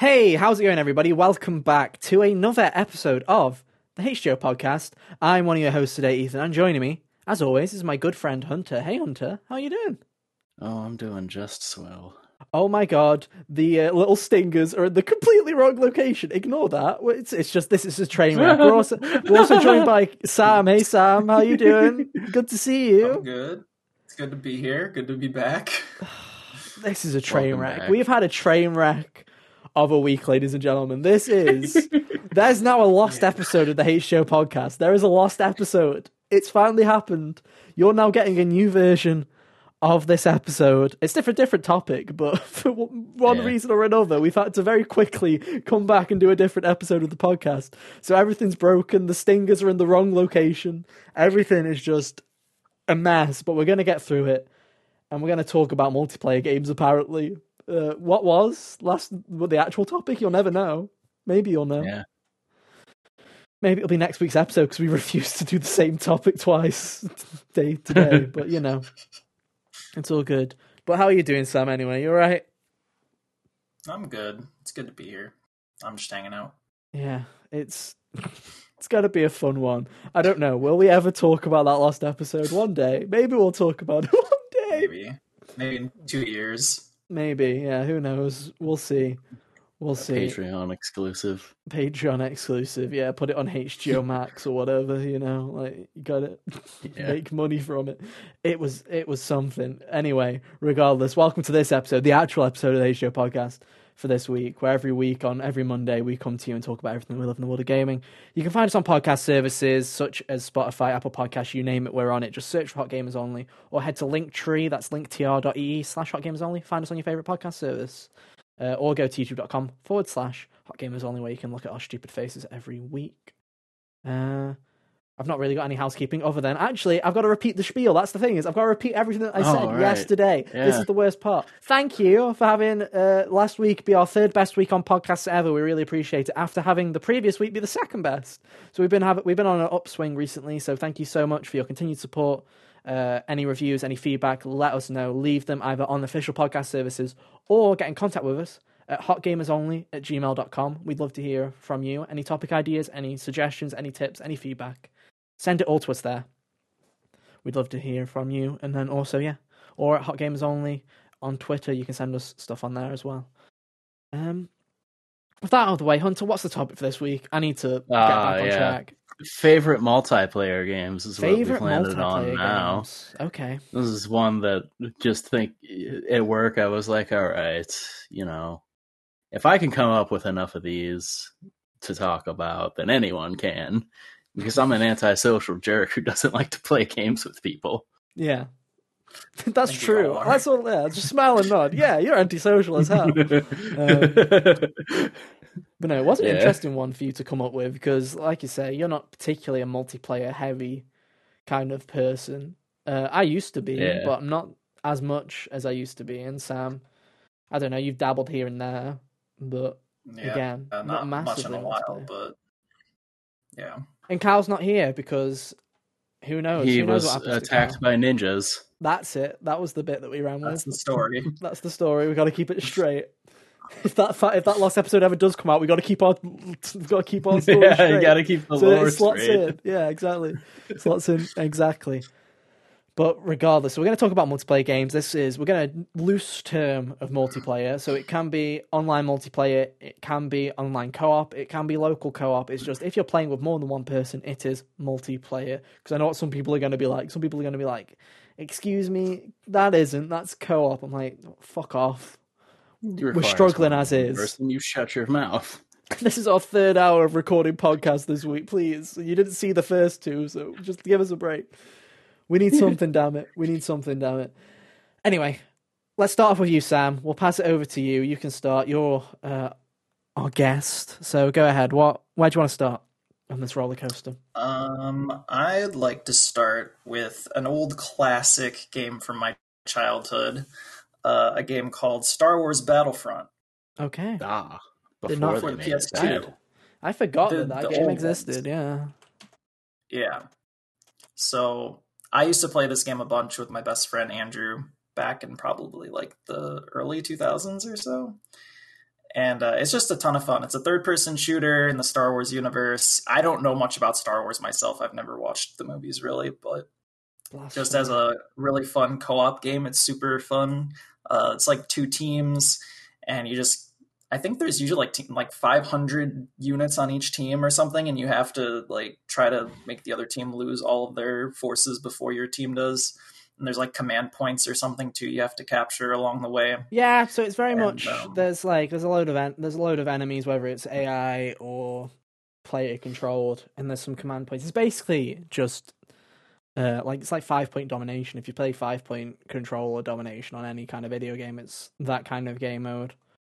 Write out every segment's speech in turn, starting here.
Hey, how's it going, everybody? Welcome back to another episode of the HGO podcast. I'm one of your hosts today, Ethan, and joining me, as always, is my good friend Hunter. Hey, Hunter, how you doing? Oh, I'm doing just swell. Oh my god, the uh, little stingers are in the completely wrong location. Ignore that. It's, it's just this is a train wreck. We're also, we're also joined by Sam. Hey, Sam, how you doing? Good to see you. I'm good. It's good to be here. Good to be back. This is a train Welcome wreck. back. We've had a train wreck of a week, ladies and gentlemen. This is there's now a lost episode of the HGO podcast. There is a lost episode. It's finally happened. You're now getting a new version of this episode. It's different, different topic, but for one Yeah. reason or another, we've had to very quickly come back and do a different episode of the podcast. So everything's broken. The stingers are in the wrong location. Everything is just a mess, but we're going to get through it. And we're going to talk about multiplayer games, apparently. Uh, what was last, what the actual topic? You'll never know. Maybe you'll know. Yeah. Maybe it'll be next week's episode because we refuse to do the same topic twice day to day. but you know, it's all good. But how are you doing, Sam? Anyway, you all right? I'm good. It's good to be here. I'm just hanging out. Yeah, it's it's got to be a fun one. I don't know. Will we ever talk about that last episode one day? Maybe we'll talk about it one day. Maybe. Maybe in two years. Maybe. Yeah. Who knows? We'll see. We'll see. Patreon exclusive. Patreon exclusive. Yeah, put it on HGO Max or whatever. You know, like you got to Yeah. make money from it. It was it was something. Anyway, regardless, welcome to this episode, the actual episode of the HGO podcast for this week, where every week on every Monday we come to you and talk about everything we love in the world of gaming. You can find us on podcast services such as Spotify, Apple Podcasts, you name it, we're on it. Just search for Hot Gamers Only or head to Linktree, that's linktr.ee slash Hot Gamers Only. Find us on your favourite podcast service. Uh, or go to youtube.com forward slash Hot Gamers Only, where you can look at our stupid faces every week. Uh, I've not really got any housekeeping other than actually I've got to repeat the spiel. That's the thing is I've got to repeat everything that I Oh, said right. yesterday. This is the worst part. Thank you for having uh, last week be our third best week on podcasts ever. We really appreciate it. After having the previous week be the second best, so we've been have, we've been on an upswing recently. So thank you so much for your continued support. Uh, any reviews, any feedback, let us know. Leave them either on the official podcast services or get in contact with us at hotgamersonly at gmail.com. We'd love to hear from you. Any topic ideas, any suggestions, any tips, any feedback. Send it all to us there. We'd love to hear from you. And then also, yeah, or at Hot Gamers Only on Twitter, you can send us stuff on there as well. Um, with that out of the way, Hunter, what's the topic for this week? I need to get Ah, back on yeah. track. Favorite multiplayer games is Favorite what we've landed on multiplayer now. games. Okay. This is one that just think at work I was like, all right, you know, if I can come up with enough of these to talk about, then anyone can. Because I'm an antisocial jerk who doesn't like to play games with people. Yeah. That's Thank true. That's all. Yeah, just smile and nod. Yeah, you're antisocial as hell. But no, it was an Yeah. interesting one for you to come up with because, like you say, you're not particularly a multiplayer heavy kind of person. Uh, I used to be, Yeah. but I'm not as much as I used to be. And Sam, I don't know, you've dabbled here and there, but Yeah. again, uh, not, not much in massively a while, but yeah. And Kyle's not here because who knows? he who knows was attacked by ninjas. That's it. That was the bit that we ran with. That's the story. That's the story. We got to keep it straight. If that fa- if that last episode ever does come out, we got to keep our we've got to keep our story yeah, straight. you gotta keep the so lore straight. in. Yeah, exactly. slots in exactly. But regardless, so we're going to talk about multiplayer games. This is we're going to loose term of multiplayer. So it can be online multiplayer, it can be online co-op, it can be local co-op. It's just if you're playing with more than one person, it is multiplayer. Because I know what some people are going to be like. Some people are going to be like, "Excuse me, that isn't. That's co-op." I'm like, "Fuck off." You require struggling as is. Person, you shut your mouth. This is our third hour of recording podcast this week. Please, you didn't see the first two, so just give us a break. We need something, damn it. We need something, damn it. Anyway, let's start off with you, Sam. We'll pass it over to you. You can start. You're uh, our guest, so go ahead. What? Where do you want to start on this roller coaster? Um, I'd like to start with an old classic game from my childhood. Uh, a game called Star Wars Battlefront. Okay, Ah, Did before not they for made PS2. that. I forgot The- that that game existed. ones. Yeah. Yeah. So I used to play this game a bunch with my best friend Andrew back in probably like the early 2000s or so. and uh, it's just a ton of fun. It's a third-person shooter in the Star Wars universe. I don't know much about Star Wars myself. I've never watched the movies really, but just as a really fun co-op game, it's super fun. Uh, it's like two teams, and you just I think there's usually like te- like 500 units on each team or something, and you have to like try to make the other team lose all of their forces before your team does. And there's like command points or something too you have to capture along the way. Yeah, so it's very And, much um, there's like there's a load of en- there's a load of enemies whether it's AI or player controlled, and there's some command points. It's basically just uh, like it's like five point domination. If you play five point control or domination on any kind of video game, it's that kind of game mode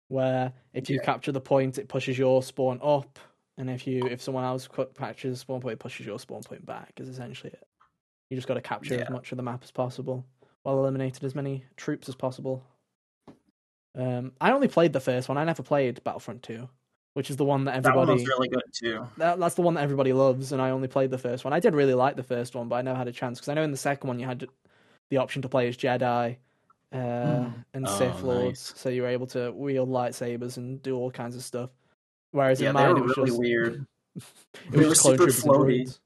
where if you Yeah. capture the point, it pushes your spawn up, and if you if someone else captures the spawn point, it pushes your spawn point back. Is essentially it. You just got to capture as much of the map as possible while eliminating as many troops as possible. Um, I only played the first one. I never played Battlefront Two, which is the one that That one everybody really good too. that, that's the one that everybody loves, and I only played the first one. I did really like the first one, but I never had a chance because I know in the second one you had the option to play as Jedi uh, Hmm. and Oh, Sith Lords, nice. so you were able to wield lightsabers and do all kinds of stuff. Whereas Yeah, in they mine, were it was really just weird. it They was were super floaty. droids.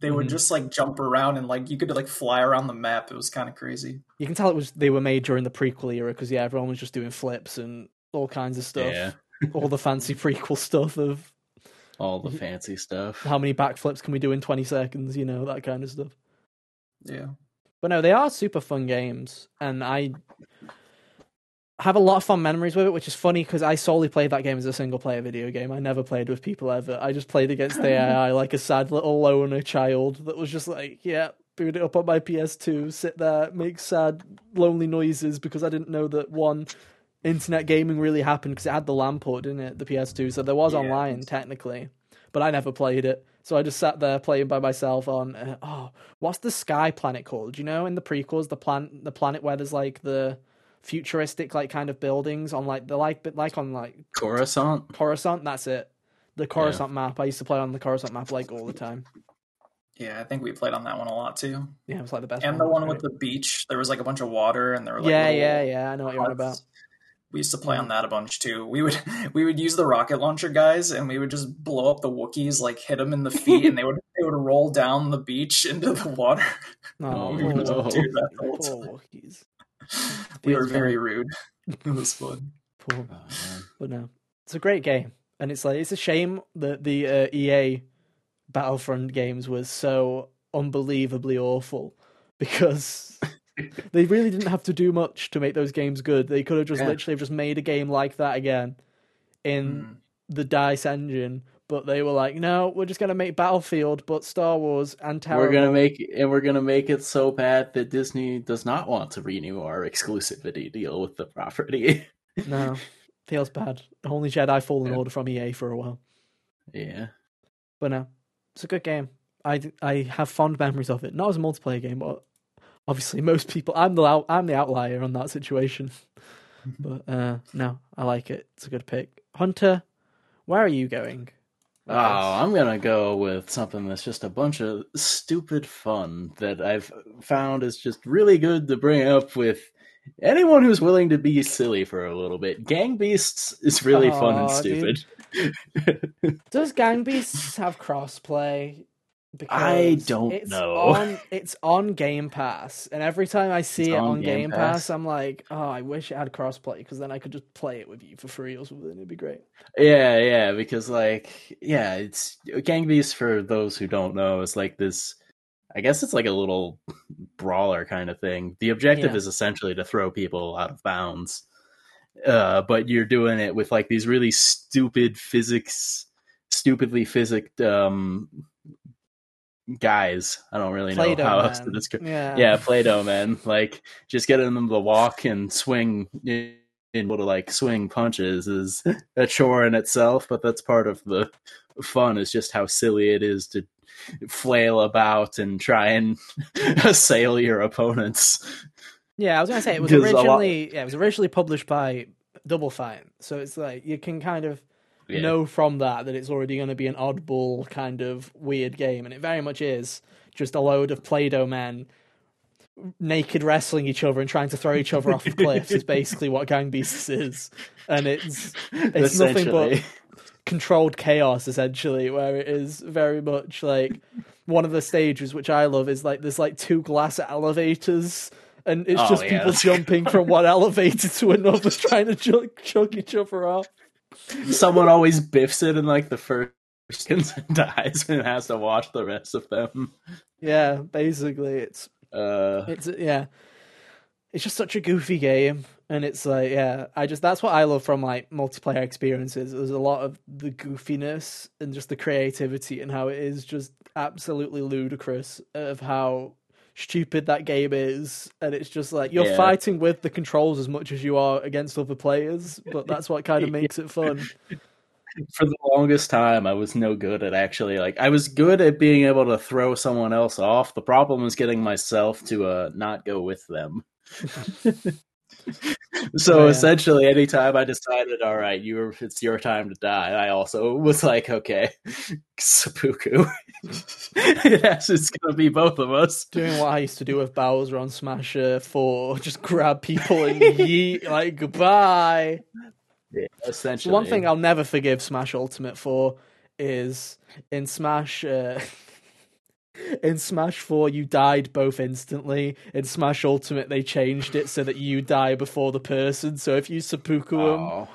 They would Mhm. just like jump around and like you could like fly around the map. It was kind of crazy. You can tell it was they were made during the prequel era because yeah, everyone was just doing flips and all kinds of stuff. Yeah, all the fancy prequel stuff of all the fancy stuff. how many backflips can we do in 20 seconds, you know, that kind of stuff. Yeah. But no, they are super fun games, and I have a lot of fun memories with it, which is funny because I solely played that game as a single player video game. I never played with people ever. I just played against the AI like a sad little loner child that was just like, yeah, boot it up on my PS2, sit there, make sad, lonely noises because I didn't know that one internet gaming really happened because it had the LAN port, didn't it? The PS2, so there was Yeah. online technically, but I never played it. So I just sat there playing by myself on uh, oh, what's the sky planet called? You know, in the prequels, the plan the planet where there's like the futuristic like kind of buildings on like the like bit like on like Coruscant. Coruscant. That's it. The Coruscant map. I used to play on the Coruscant map like all the time. Yeah, I think we played on that one a lot too. Yeah, it was like the best. And the It was one with the beach, there was like a bunch of water and there were like yeah, yeah, yeah. I know what you're on about. Huts. We used to play on that a bunch too. We would we would use the rocket launcher guys, and we would just blow up the Wookiees, like hit them in the feet, and they would they would roll down the beach into the water. Oh, poor no. Do that the whole time. Wookiees. We were very rude. It was fun. Poor Oh, man. But no, it's a great game, and it's like it's a shame that the uh, EA Battlefront games was so unbelievably awful because they really didn't have to do much to make those games good. They could have just Yeah. literally have just made a game like that again in Mm. the Dice engine. But they were like, no, we're just gonna make Battlefield, but Star Wars and terrible. We're gonna make and we're gonna make it so bad that Disney does not want to renew our exclusivity deal with the property. no, feels bad. Only Jedi Fallen Yeah. Order from EA for a while. yeah. But no, it's a good game. I, I have fond memories of it. Not as a multiplayer game, but obviously most people. I'm the out, I'm the outlier on that situation. but uh, no, I like it. It's a good pick. Hunter, where are you going? Oh, I'm gonna go with something that's just a bunch of stupid fun that I've found is just really good to bring up with anyone who's willing to be silly for a little bit. Gang Beasts is really fun and stupid. Does Gang Beasts have crossplay? I don't it's know. On, it's on Game Pass, and every time I see It's it on on Game Game Pass, Pass? I'm like, oh, I wish it had crossplay because then I could just play it with you for free or something. It'd be great. Yeah, yeah, because like, yeah, it's Gang Beasts for those who don't know. It's like this. I guess it's like a little brawler kind of thing. The objective Yeah. is essentially to throw people out of bounds, uh, but you're doing it with like these really stupid physics, stupidly physic um, guys. I don't really know Play-Doh how else to Man. describe. Yeah, Yeah, Play-Doh man, like just getting them to walk and swing in able to like swing punches is a chore in itself, but that's part of the fun is just how silly it is to flail about and try and assail your opponents. Yeah, I was gonna say it was a lot- originally yeah, it was originally published by Double Fine, so it's like you can kind of Yeah. know from that that it's already going to be an oddball kind of weird game, and it very much is just a load of Play-Doh men naked wrestling each other and trying to throw each other off the cliffs is basically what Gang Beasts is, and it's it's nothing but controlled chaos essentially, where it is very much like one of the stages which I love is like there's like two glass elevators. And it's Oh, just yeah, people jumping from one elevator to another, trying to chuck, chuck each other off. Someone always biffs it in like the first seconds and dies and has to watch the rest of them. Yeah, basically, it's Uh, It's yeah, it's just such a goofy game, and it's like yeah, I just that's what I love from like multiplayer experiences. There's a lot of the goofiness and just the creativity and how it is just absolutely ludicrous of how stupid that game is, and it's just like you're Yeah. fighting with the controls as much as you are against other players, but that's what kind of makes it fun. for the longest time, I was no good at actually like I was good at being able to throw someone else off. The problem was getting myself to uh not go with them. so Oh, yeah. essentially, anytime I decided, all right, you it's your time to die, I also was like, okay, seppuku. yes, it's gonna be both of us. Doing what I used to do with Bowser on Smash uh, 4, just grab people and yeet like goodbye. Yeah, essentially, One thing I'll never forgive Smash Ultimate for is in Smash. Uh, in Smash 4, you died both instantly. In Smash Ultimate, they changed it so that you die before the person. So if you seppuku them, Oh.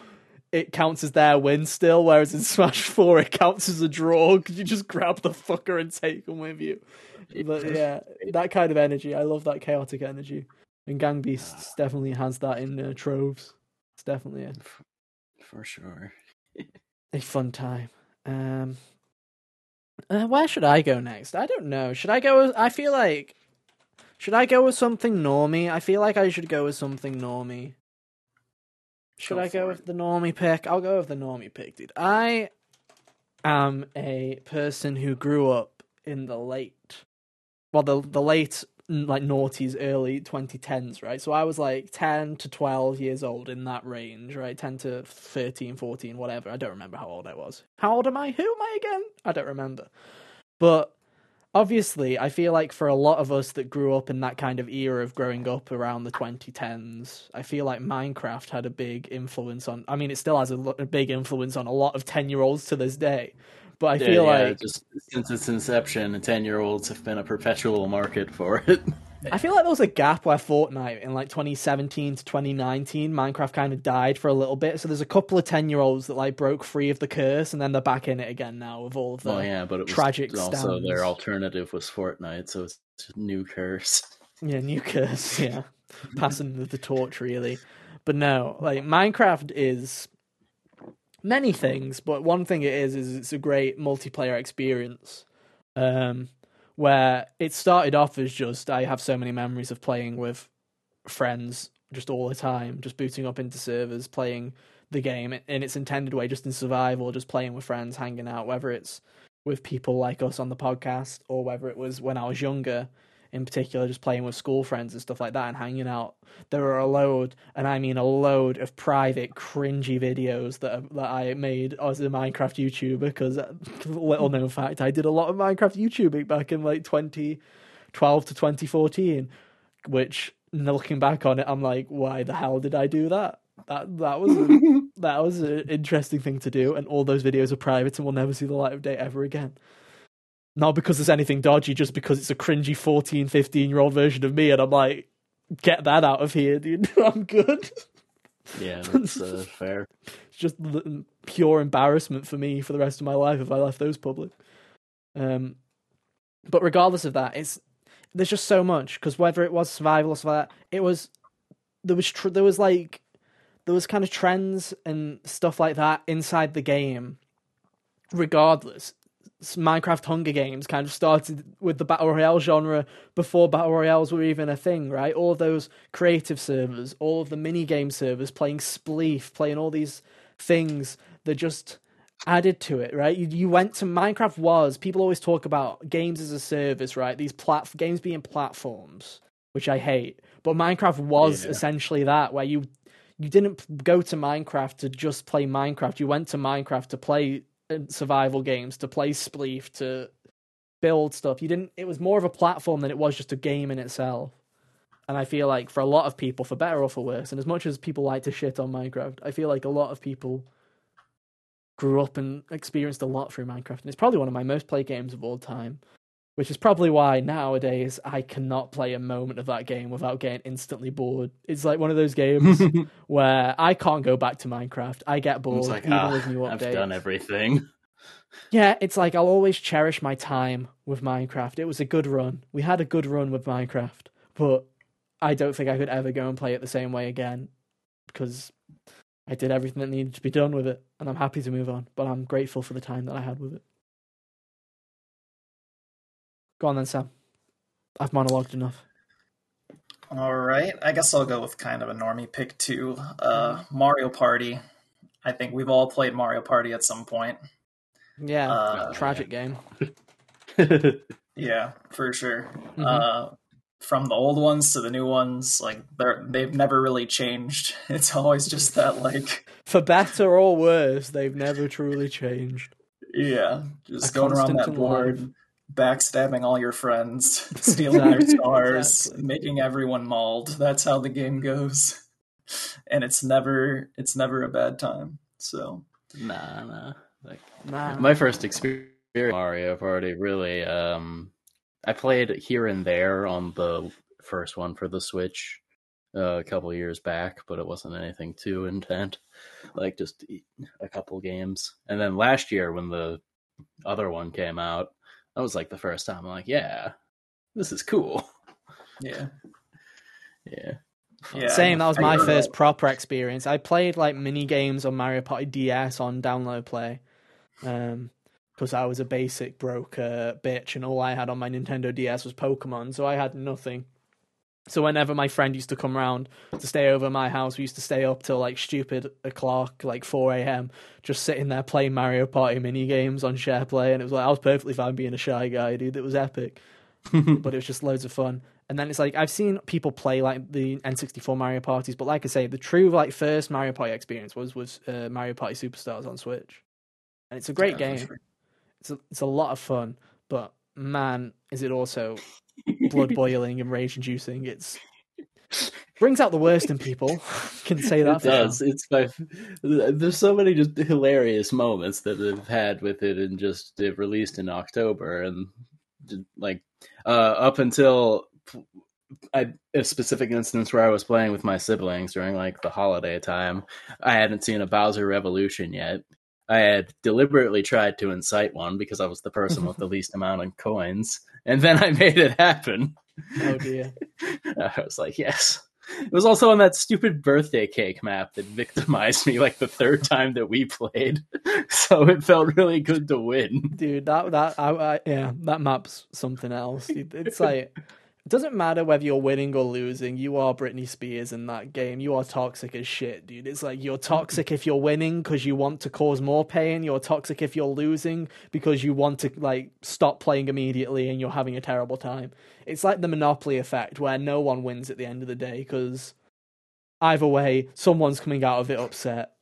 it counts as their win still. Whereas in Smash 4, it counts as a draw because you just grab the fucker and take them with you. But yeah, that kind of energy. I love that chaotic energy. And Gang Beasts definitely has that in uh, troves. It's definitely a for sure. a fun time. Um, uh, where should I go next? I don't know. Should I go? With, I feel like should I go with something normie? I feel like I should go with something normie. Should Go I go for with the normie pick? I'll go with the normie pick, dude. I am a person who grew up in the late, well, the the late like noughties, early 2010s, right? So I was like 10 to 12 years old in that range, right? 10 to 13, 14, whatever. I don't remember how old I was. How old am I? Who am I again? I don't remember. But obviously, I feel like for a lot of us that grew up in that kind of era of growing up around the 2010s, I feel like Minecraft had a big influence on. I mean, it still has a, a big influence on a lot of 10 year olds to this day. But I feel yeah, like just since its inception, ten year olds have been a perpetual market for it. I feel like there was a gap where Fortnite in like 2017 to 2019, Minecraft kind of died for a little bit. So there's a couple of 10 year olds that like broke free of the curse and then they're back in it again now with all of the well, yeah, but it was tragic also their alternative was Fortnite, so it's a new curse. Yeah, new curse. Yeah, passing the, the torch really. But no, like Minecraft is many things, but one thing it is is it's a great multiplayer experience. Um, where it started off as just I have so many memories of playing with friends just all the time, just booting up into servers, playing the game in its intended way, just in survival, just playing with friends, hanging out, whether it's with people like us on the podcast or whether it was when I was younger in particular, just playing with school friends and stuff like that and hanging out. There are a load, and I mean a load of private, cringy videos that that I made as a Minecraft YouTuber. Because little known fact, I did a lot of Minecraft YouTubing back in like 2012 to 2014. Which, looking back on it, I'm like, why the hell did I do that? That that was a, that was an interesting thing to do, and all those videos are private and will never see the light of day ever again. Not because there's anything dodgy, just because it's a cringy 14, 15 year old version of me, and I'm like, get that out of here, dude. I'm good. Yeah, that's uh, fair. It's just pure embarrassment for me for the rest of my life if I left those public. Um, but regardless of that, it's there's just so much because whether it was survival or stuff like that, it was there was tr- there was like there was kind of trends and stuff like that inside the game. Regardless, Minecraft Hunger Games kind of started with the battle royale genre before battle royales were even a thing, right? All those creative servers, all of the mini game servers, playing Spleef, playing all these things that just added to it, right? You, you went to Minecraft was people always talk about games as a service, right? These plat games being platforms, which I hate, but Minecraft was Yeah. essentially that, where you you didn't go to Minecraft to just play Minecraft. You went to Minecraft to play survival games, to play Spleef, to build stuff. You didn't. It was more of a platform than it was just a game in itself. And I feel like for a lot of people, for better or for worse, and as much as people like to shit on Minecraft, I feel like a lot of people grew up and experienced a lot through Minecraft. And it's probably one of my most played games of all time, which is probably why nowadays I cannot play a moment of that game without getting instantly bored. It's like one of those games where I can't go back to Minecraft. I get bored like, even ah, with new I've done everything. Yeah, it's like I'll always cherish my time with Minecraft. It was a good run. We had a good run with Minecraft, but I don't think I could ever go and play it the same way again because I did everything that needed to be done with it, and I'm happy to move on. But I'm grateful for the time that I had with it. Go on then, Sam. I've monologued enough. All right, I guess I'll go with kind of a normie pick too. Uh, Mario Party. I think we've all played Mario Party at some point. Yeah, Uh, tragic game. Yeah, for sure. Mhm. Uh, from the old ones to the new ones, like they're they've never really changed. It's always just that, like, For better or worse, they've never truly changed. yeah, just A going around that in board, life. Backstabbing all your friends, stealing their Exactly, stars, exactly. making everyone mauled. That's how the game goes, and it's never it's never a bad time. So nah, nah. Like Nah. my first experience with Mario Party really um I played here and there on the first one for the Switch uh, a couple years back, but it wasn't anything too intent. Like just a couple games. And then last year when the other one came out, that was like the first time I'm like, yeah, this is cool. yeah, Yeah. yeah. Same. That was my first that. proper experience. I played like mini games on Mario Party DS on download play, um, because I was a basic broke uh, bitch, and all I had on my Nintendo DS was Pokemon, so I had nothing. So whenever my friend used to come round to stay over at my house, we used to stay up till like stupid o'clock, like four a.m., just sitting there playing Mario Party mini games on SharePlay, and it was like I was perfectly fine being a shy guy, dude. It was epic but it was just loads of fun. And then it's like I've seen people play like the N64 Mario parties, but like I say, the true like first Mario Party experience was was uh, Mario Party Superstars on Switch, and it's a great Yeah, game. sure. It's a, it's a lot of fun, but man, is it also blood boiling and rage inducing. It's brings out the worst in people. Can say that it does. sure. It's my. There's so many just hilarious moments that they've had with it, and just it released in October, and like uh, up until I, a specific instance where I was playing with my siblings during like the holiday time. I hadn't seen a Bowser Revolution yet. I had deliberately tried to incite one because I was the person with the least amount of coins, and then I made it happen. Oh dear. I was like, yes. It was also on that stupid birthday cake map that victimized me like the third time that we played. So it felt really good to win. dude that that I, I, yeah that map's something else it's like it doesn't matter whether you're winning or losing you are britney spears in that game. You are toxic as shit dude. It's like you're toxic if you're winning because you want to cause more pain. You're toxic if you're losing because you want to like stop playing immediately and you're having a terrible time. It's like the monopoly effect where no one wins at the end of the day because either way someone's coming out of it upset.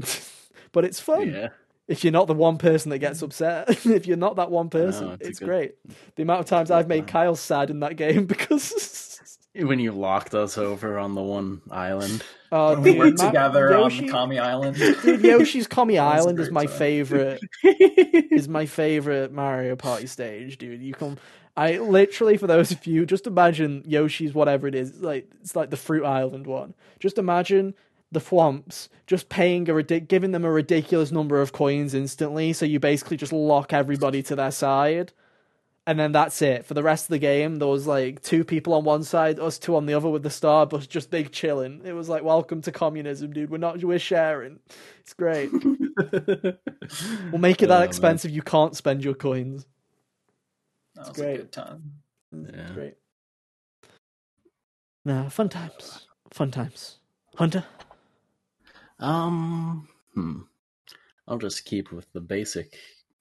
But it's fun. Yeah. If you're not the one person that gets upset, if you're not that one person, it's a it's, good- great. The amount of times I've made Kyle sad in that game because When you locked us over on the one island. oh, When we dude, worked Ma- together Yoshi, on Kami Island. dude, Yoshi's Kami That was a Island is my time. favorite. is my favorite Mario Party stage, dude. You come. I literally for those of you, just imagine Yoshi's whatever it is, like it's like the Fruit Island one. Just imagine the Thwomps just paying a ridic- giving them a ridiculous number of coins instantly, so you basically just lock everybody to their side. And then that's it. For the rest of the game, there was like two people on one side, us two on the other with the star, but just big chilling. It was like, welcome to communism, dude. We're not, we're sharing. It's great. We'll make it that Oh, man. expensive you can't spend your coins. That was great. a good time. Yeah. Great. Nah, fun times. Fun times. Hunter? Um, hmm. I'll just keep with the basic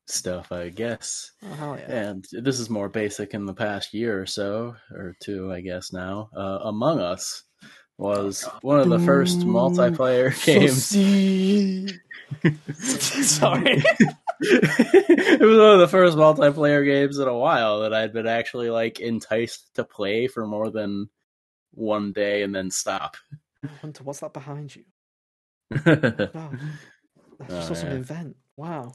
stuff, I guess. Oh, yeah. And this is more basic in the past year or so, or two, I guess now. Uh, Among Us was one of the first multiplayer games. Sorry. it was one of the first multiplayer games in a while that I'd been actually like enticed to play for more than one day and then stop. Hunter, what's that behind you? that's just oh, awesome yeah. invent. Wow.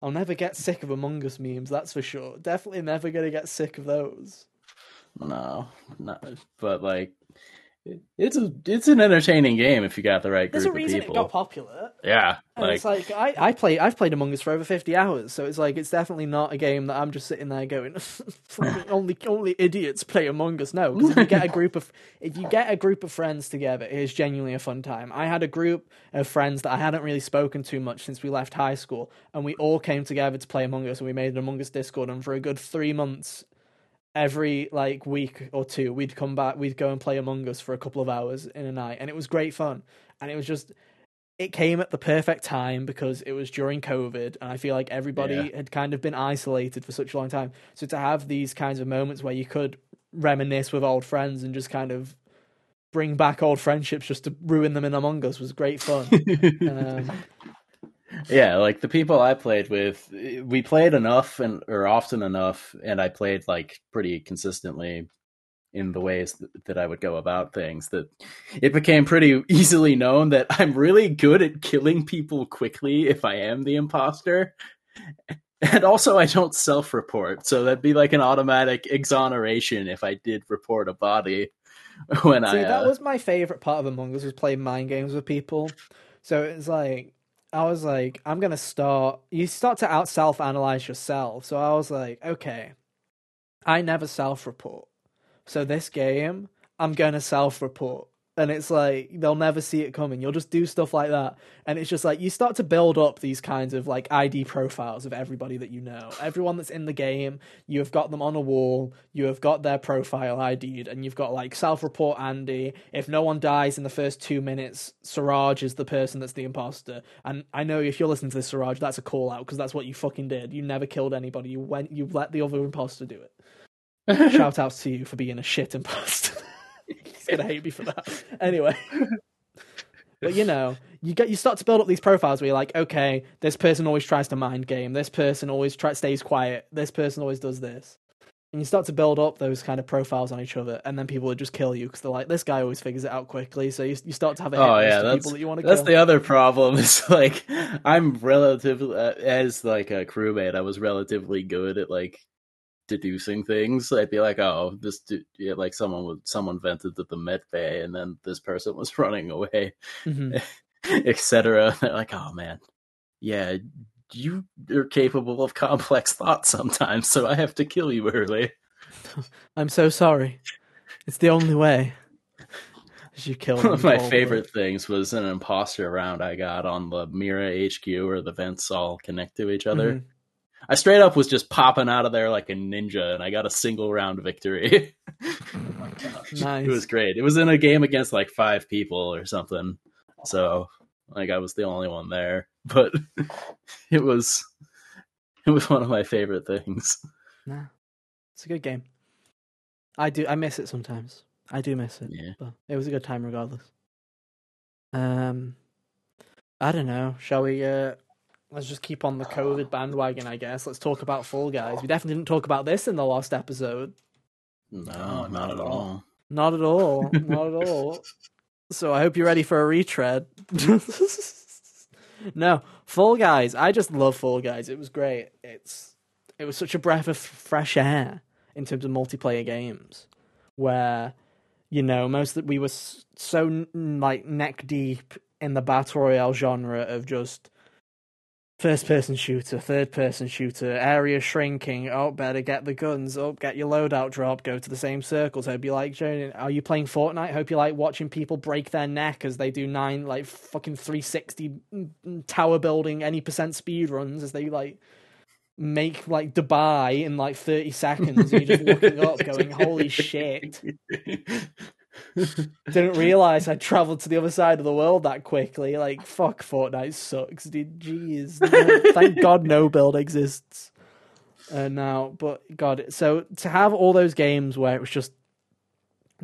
I'll never get sick of Among Us memes, that's for sure. Definitely never gonna get sick of those. No, no, but like it's a it's an entertaining game if you got the right group of people. There's a reason it got popular. Yeah, and like, it's like I, I play I've played Among Us for over fifty hours, so it's like it's definitely not a game that I'm just sitting there going only only idiots play Among Us. No, because if you get a group of if you get a group of friends together, it is genuinely a fun time. I had a group of friends that I hadn't really spoken to much since we left high school, and we all came together to play Among Us, and we made an Among Us Discord, and for a good three months every like week or two we'd come back we'd go and play among us for a couple of hours in a night and it was great fun. And it was just it came at the perfect time because it was during covid and i feel like everybody yeah. had kind of been isolated for such a long time. So to have these kinds of moments where you could reminisce with old friends and just kind of bring back old friendships just to ruin them in among us was great fun. Um, yeah, like the people I played with, we played enough and or often enough, and I played like pretty consistently in the ways that, that I would go about things that it became pretty easily known that I'm really good at killing people quickly if I am the imposter. And also, I don't self report, so that'd be like an automatic exoneration if I did report a body when See, I. Uh... that was my favorite part of Among Us was playing mind games with people. So it's like I was like, I'm gonna start. You start to out self analyze yourself. So I was like, okay, I never self report. So this game, I'm gonna self report and it's like they'll never see it coming. You'll just do stuff like that, and it's just like you start to build up these kinds of like ID profiles of everybody that you know, everyone that's in the game. You have got them on a wall. You have got their profile ID'd, and you've got like self-report Andy. If no one dies in the first two minutes, Siraj is the person that's the imposter. And I know if you're listening to this, Siraj, that's a call out because that's what you fucking did. You never killed anybody. You went. You let the other imposter do it. Shout outs to you for being a shit imposter. He's gonna hate me for that. Anyway. But you know, you get you start to build up these profiles where you're like, okay, this person always tries to mind game, this person always try, stays quiet, this person always does this, and you start to build up those kind of profiles on each other, and then people would just kill you because they're like, this guy always figures it out quickly. So you you start to have a hit oh yeah, that's that you want to. That's kill. the other problem. Is like I'm relatively uh, as like a crewmate, I was relatively good at like deducing things. I'd be like, oh, this yeah, like someone would someone vented to the med bay, and then this person was running away, mm-hmm. etc. Like, oh man, yeah, you are capable of complex thoughts sometimes, so I have to kill you early. I'm so sorry. It's the only way. You kill One of my favorite things was an imposter round I got on the Mira HQ where the vents all connect to each other. Mm-hmm I straight up was just popping out of there like a ninja, and I got a single round victory. oh nice. It was great. It was in a game against like five people or something, so like I was the only one there. But it was it was one of my favorite things. Nah, it's a good game. I do. I miss it sometimes. I do miss it. Yeah. But it was a good time regardless. Um, I don't know. Shall we? Uh, let's just keep on the COVID bandwagon, I guess. Let's talk about Fall Guys. We definitely didn't talk about this in the last episode. No, not at all. Not at all. Not at all. So I hope you're ready for a retread. no, Fall Guys. I just love Fall Guys. It was great. It's it was such a breath of fresh air in terms of multiplayer games, where you know most that we were so like neck deep in the battle royale genre of just first person shooter, third person shooter, area shrinking. Oh, better get the guns. Oh, get your loadout drop. Go to the same circles. Hope you like. Are you playing Fortnite? Hope you like watching people break their neck as they do nine like fucking three sixty tower building any percent speed runs as they like make like Dubai in like thirty seconds. and you're just looking up, going, "Holy shit!" Didn't realize I traveled to the other side of the world that quickly. Like, fuck, Fortnite sucks, dude. Jeez. No, thank God no build exists uh, now. But, God, so to have all those games where it was just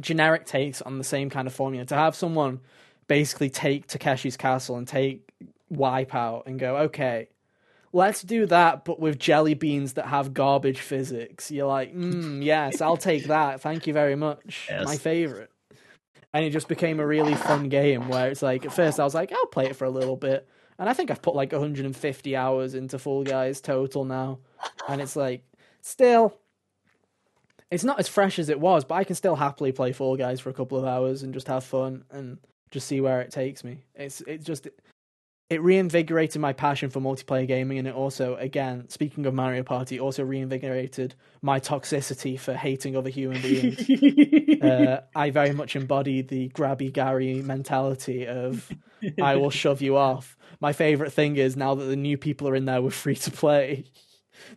generic takes on the same kind of formula, to have someone basically take Takeshi's Castle and take Wipeout and go, okay, let's do that, but with jelly beans that have garbage physics. You're like, mm, yes, I'll take that. Thank you very much. Yes. My favorite. And it just became a really fun game where it's like, at first I was like, I'll play it for a little bit. And I think I've put like 150 hours into Fall Guys total now. And it's like, still, it's not as fresh as it was, but I can still happily play Fall Guys for a couple of hours and just have fun and just see where it takes me. It's it's just it reinvigorated my passion for multiplayer gaming, and it also, again, speaking of Mario Party, also reinvigorated my toxicity for hating other human beings. uh, I very much embody the grabby Gary mentality of I will shove you off. My favorite thing is now that the new people are in there with free to play.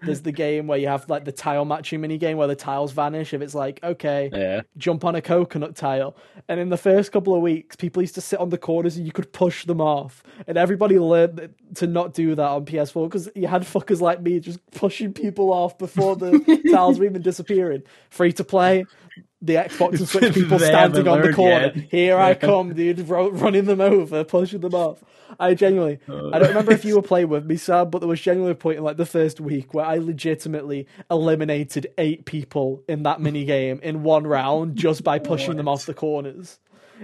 There's the game where you have like the tile matching mini game where the tiles vanish. If it's like, okay, Yeah. jump on a coconut tile. And in the first couple of weeks, people used to sit on the corners and you could push them off. And everybody learned to not do that on PS4 because you had fuckers like me just pushing people off before the tiles were even disappearing. Free to play. The Xbox and Switch people standing on the corner. yet. Here I come, dude, ro- running them over, pushing them off. I genuinely, I don't remember if you were playing with me, Sam, but there was genuinely a point in like the first week where I legitimately eliminated eight people in that mini game in one round just by pushing them off the corners.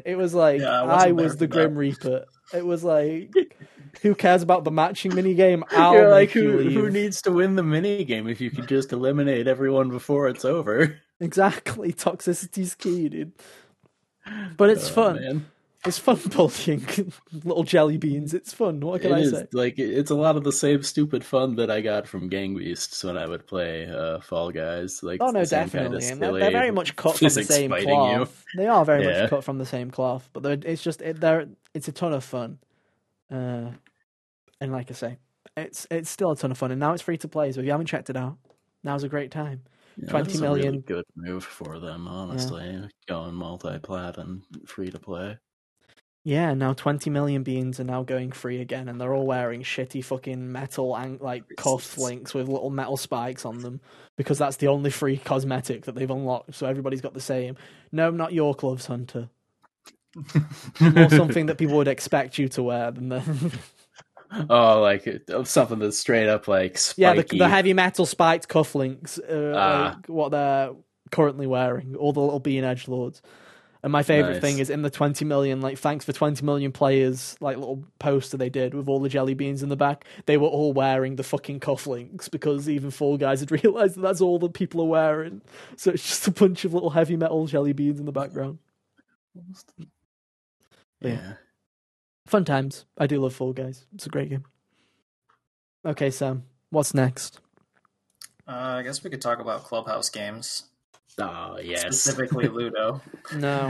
It was like Yeah, I I, was the that. Grim Reaper. It was like, who cares about the matching mini game? You're like, make you who, who needs to win the mini game if you can just eliminate everyone before it's over? Exactly, toxicity's key, dude. But it's Oh, fun. man. It's fun bullying little jelly beans. It's fun. What can It I is, say? like it's a lot of the same stupid fun that I got from Gang Beasts when I would play uh, Fall Guys. Like Oh no, same kind definitely. of they're, they're very much cut from the same cloth. They are very Yeah. much cut from the same cloth, but they're, it's just it, they're it's a ton of fun. Uh, and like I say, it's it's still a ton of fun, and now it's free to play. So if you haven't checked it out, now's a great time. 20 that's a really good move for them, honestly. Going multi-plat and free to play. Yeah, now 20 million beans are now going free again, and they're all wearing shitty fucking metal and like cuff links with little metal spikes on them because that's the only free cosmetic that they've unlocked. So everybody's got the same. No, I'm not your gloves, Hunter. More something that people would expect you to wear than the Oh, like something that's straight up like yeah the, the heavy metal spiked cufflinks. Uh, Ah. like what they're currently wearing, all the little bean edge lords. And my favorite Nice. thing is in the 20 million, like, thanks for 20 million players, like, little poster they did with all the jelly beans in the back. They were all wearing the fucking cufflinks because even Fall Guys had realized that that's all that people are wearing. So it's just a bunch of little heavy metal jelly beans in the background. yeah. Fun times. I do love Fall Guys. It's a great game. Okay, Sam, what's next? Uh, I guess we could talk about clubhouse games, Oh yes. specifically Ludo. No.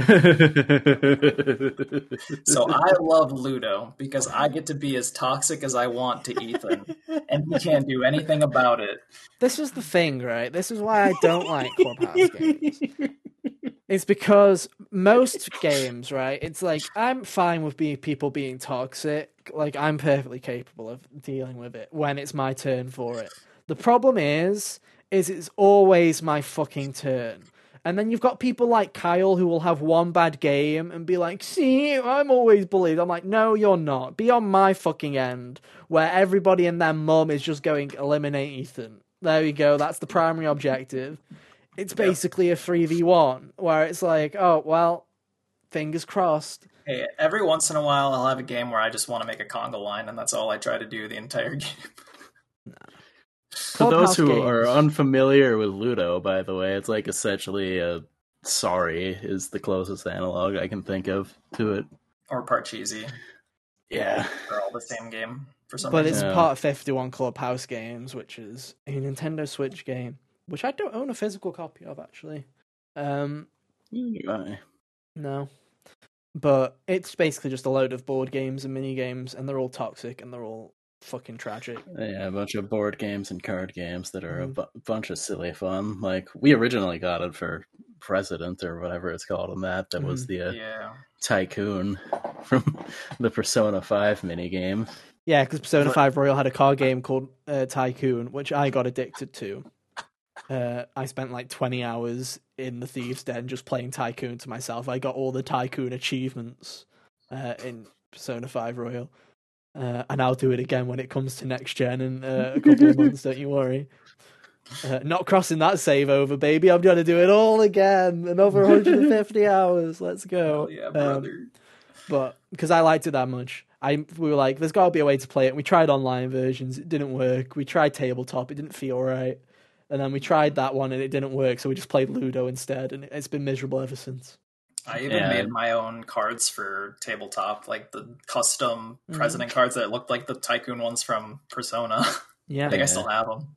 So I love Ludo because I get to be as toxic as I want to Ethan, and he can't do anything about it. This is the thing, right? This is why I don't like Clubhouse games. It's because most games, right? It's like I'm fine with being people being toxic. Like I'm perfectly capable of dealing with it when it's my turn for it. The problem is, is it's always my fucking turn. And then you've got people like Kyle who will have one bad game and be like, see, I'm always bullied. I'm like, no, you're not. Be on my fucking end where everybody and their mum is just going, eliminate Ethan. There you go. That's the primary objective. It's basically a 3v1 where it's like, oh, well, fingers crossed. Hey, every once in a while, I'll have a game where I just want to make a conga line, and that's all I try to do the entire game. For those who games. are unfamiliar with Ludo, by the way, it's like essentially a sorry is the closest analog I can think of to it. Or Parcheesi. Yeah. They're all the same game for some But reason. it's Yeah. part of 51 Clubhouse Games, which is a Nintendo Switch game, which I don't own a physical copy of, actually. Um, Right. No. But it's basically just a load of board games and mini games, and they're all toxic and they're all fucking tragic. Yeah, a bunch of board games and card games that are a Mhm. bu- bunch of silly fun. Like we originally got it for President or whatever it's called, and that that was the uh, yeah. tycoon from the Persona Five mini game. Yeah, because Persona But- 5 Royal had a card game called uh, Tycoon, which I got addicted to. Uh, I spent like 20 hours in the Thieves' Den just playing Tycoon to myself. I got all the Tycoon achievements uh, in Persona 5 Royal. uh, and I'll do it again when it comes to next gen in uh, a couple of months. Don't you worry. Uh, not crossing that save over, baby. I'm gonna do it all again. Another 150 hours. Let's go. Hell yeah, brother. Um, but because I liked it that much, I we were like, there's got to be a way to play it. We tried online versions, it didn't work. We tried tabletop, it didn't feel right. And then we tried that one and it didn't work, so we just played Ludo instead, and it's been miserable ever since. I even Yeah. made my own cards for tabletop, like the custom Mhm. president cards that looked like the tycoon ones from Persona. Yeah, I think I still have them.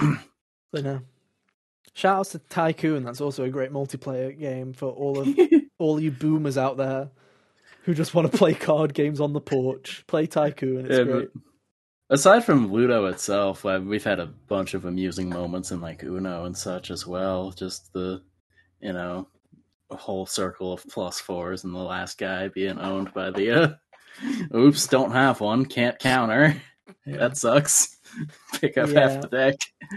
but no. Shout outs to Tycoon. That's also a great multiplayer game for all of all you boomers out there who just want to play card games on the porch. Play Tycoon. It's Yeah, great. but aside from Ludo itself, we've had a bunch of amusing moments in like Uno and such as well. Just the, you know, whole circle of plus fours and the last guy being owned by the, uh, oops, don't have one, can't counter. That sucks. Pick up Yeah. half the deck.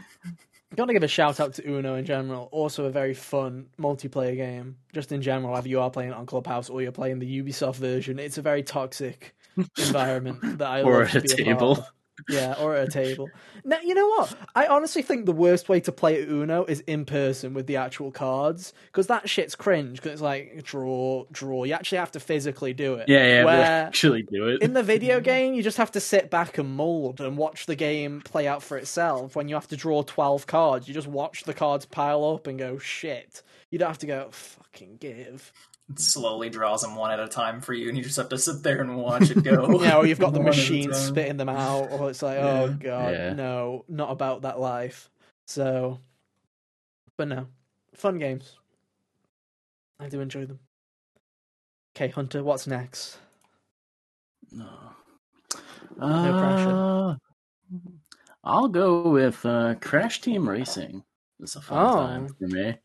I to give a shout out to Uno in general. Also, a very fun multiplayer game. Just in general, whether you are playing it on Clubhouse or you're playing the Ubisoft version, it's a very toxic environment that I Or love at a table. of. Yeah, or at a table. Now, you know what? I honestly think the worst way to play Uno is in person with the actual cards because that shit's cringe. Because it's like draw, draw. You actually have to physically do it. Yeah, yeah, we Where actually do it. in the video game, you just have to sit back and mold and watch the game play out for itself. When you have to draw 12 cards, you just watch the cards pile up and go, shit. You don't have to go, fucking give. It slowly draws them one at a time for you, and you just have to sit there and watch it go. Yeah, or you've got the One at a machine spitting them out, or it's like, oh god, Yeah. no, not about that life. So, but no, fun games. I do enjoy them. Okay, Hunter, what's next? No. No Uh, I'll go with uh, Crash Team Racing. It's a fun Oh. time for me.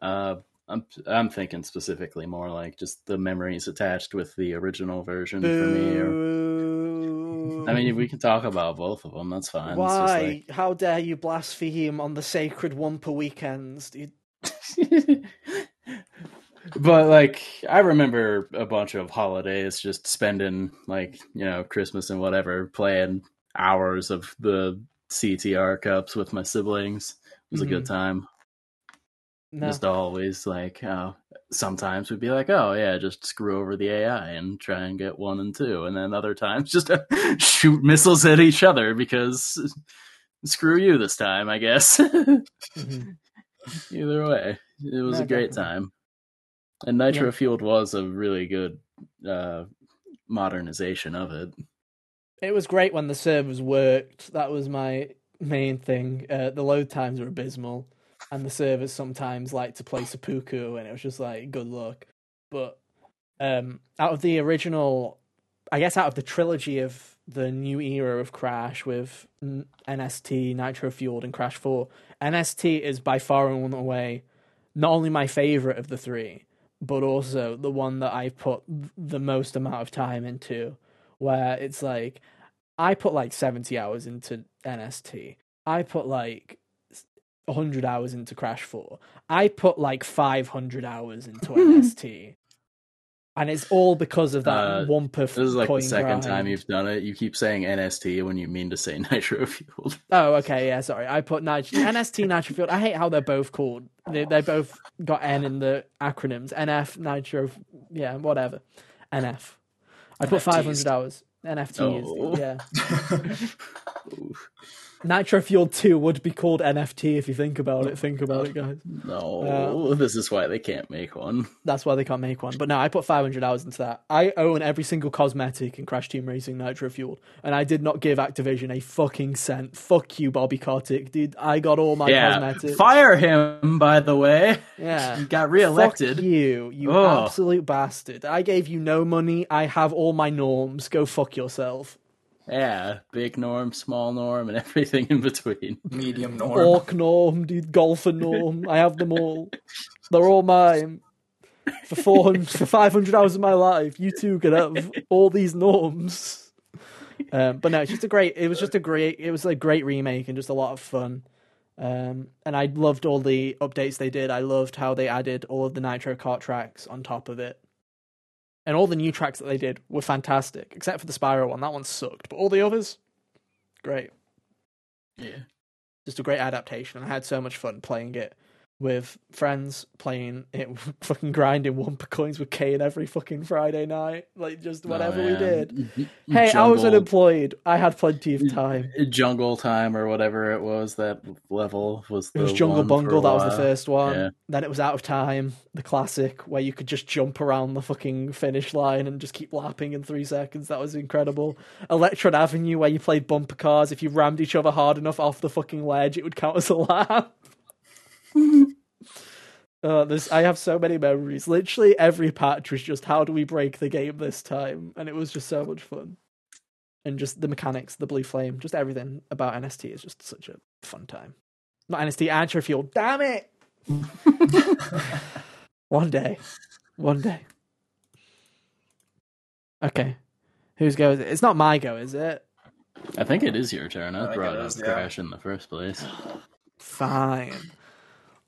Uh, I'm I'm thinking specifically more like just the memories attached with the original version for me. Or, I mean, we can talk about both of them. That's fine. Why? How dare you blaspheme on the sacred Grand Prix weekends? dude? but like, I remember a bunch of holidays just spending like you know Christmas and whatever playing hours of the CTR cups with my siblings. It was a good mm-hmm. time. No. Just always like, uh, sometimes we'd be like, oh yeah, just screw over the AI and try and get one and two, and then other times just shoot missiles at each other because screw you this time, I guess. Mhm. Either way, it was No, a great definitely. time, and Nitro Yeah. Fueled was a really good uh, modernization of it. It was great when the servers worked. That was my main thing. Uh, the load times were abysmal, and the servers sometimes like to play seppuku, and it was just like good luck. But um, out of the original, I guess out of the trilogy of the new era of Crash with NST, Nitro Fueled, and Crash Four, NST is by far and away not only my favorite of the three, but also the one that I've put the most amount of time into where it's like I put like 70 hours into NST. I put like 100 hours into Crash 4. I put like 500 hours into NST. And it's all because of that Uh, Grand Prix This is like the second grind. time you've done it. You keep saying NST when you mean to say Nitro Fueled. Oh, okay, yeah, sorry. I put Nitro, NST Nitro Fueled. I hate how they're both called. They they both got N in the acronyms. NF Nitro, yeah, whatever. NF. I put 500 hours. NFT Oh. yeah. Nitro Fuel 2 would be called NFT if you think about it. Think about it, guys. No, uh, this is why they can't make one. That's why they can't make one. But no, I put 500 hours into that. I own every single cosmetic in Crash Team Racing Nitro Fueled, and I did not give Activision a fucking cent. Fuck you, Bobby Kotick, dude. I got all my yeah, cosmetics. fire him. By the way, Yeah. he got Fuck reelected. you, you Ugh. absolute bastard. I gave you no money. I have all my norms. Go fuck yourself. Yeah, big norm, small norm, and everything in between. Medium norm. Orc norm, dude, golfer norm. I have them all. They're all mine. For four hundred, for five hundred hours of my life, you two can have all these norms. Um, but no, it's just a great. It was just a great. It was a great remake and just a lot of fun. Um, and I loved all the updates they did. I loved how they added all of the Nitro Kart tracks on top of it. And all the new tracks that they did were fantastic, except for the Spyro one. That one sucked, but all the others, great. Yeah. Just a great adaptation. I had so much fun playing it with friends playing it, fucking grinding Wumpa coins with Kane every fucking Friday night, like just oh, whatever Oh, we did. Hey, I was unemployed. I had plenty of time. Jungle time or whatever it was. That level was. It was Jungle Bungle. That was the first one. Yeah. Then it was Out of Time, the classic, where you could just jump around the fucking finish line and just keep lapping in three seconds. That was incredible. Electron Avenue, where you played bumper cars. If you rammed each other hard enough off the fucking ledge, it would count as a lap. Uh, there's, I have so many memories. Literally every patch was just how do we break the game this time, and it was just so much fun. And just the mechanics, the blue flame, just everything about NST is just such a fun time. Not NST, Nitro Fuel. Damn it! one day, one day. Okay, whose go is it? It's not my go, is it? I think it is your turn. I I think brought it up yeah. Crash in the first place. Fine.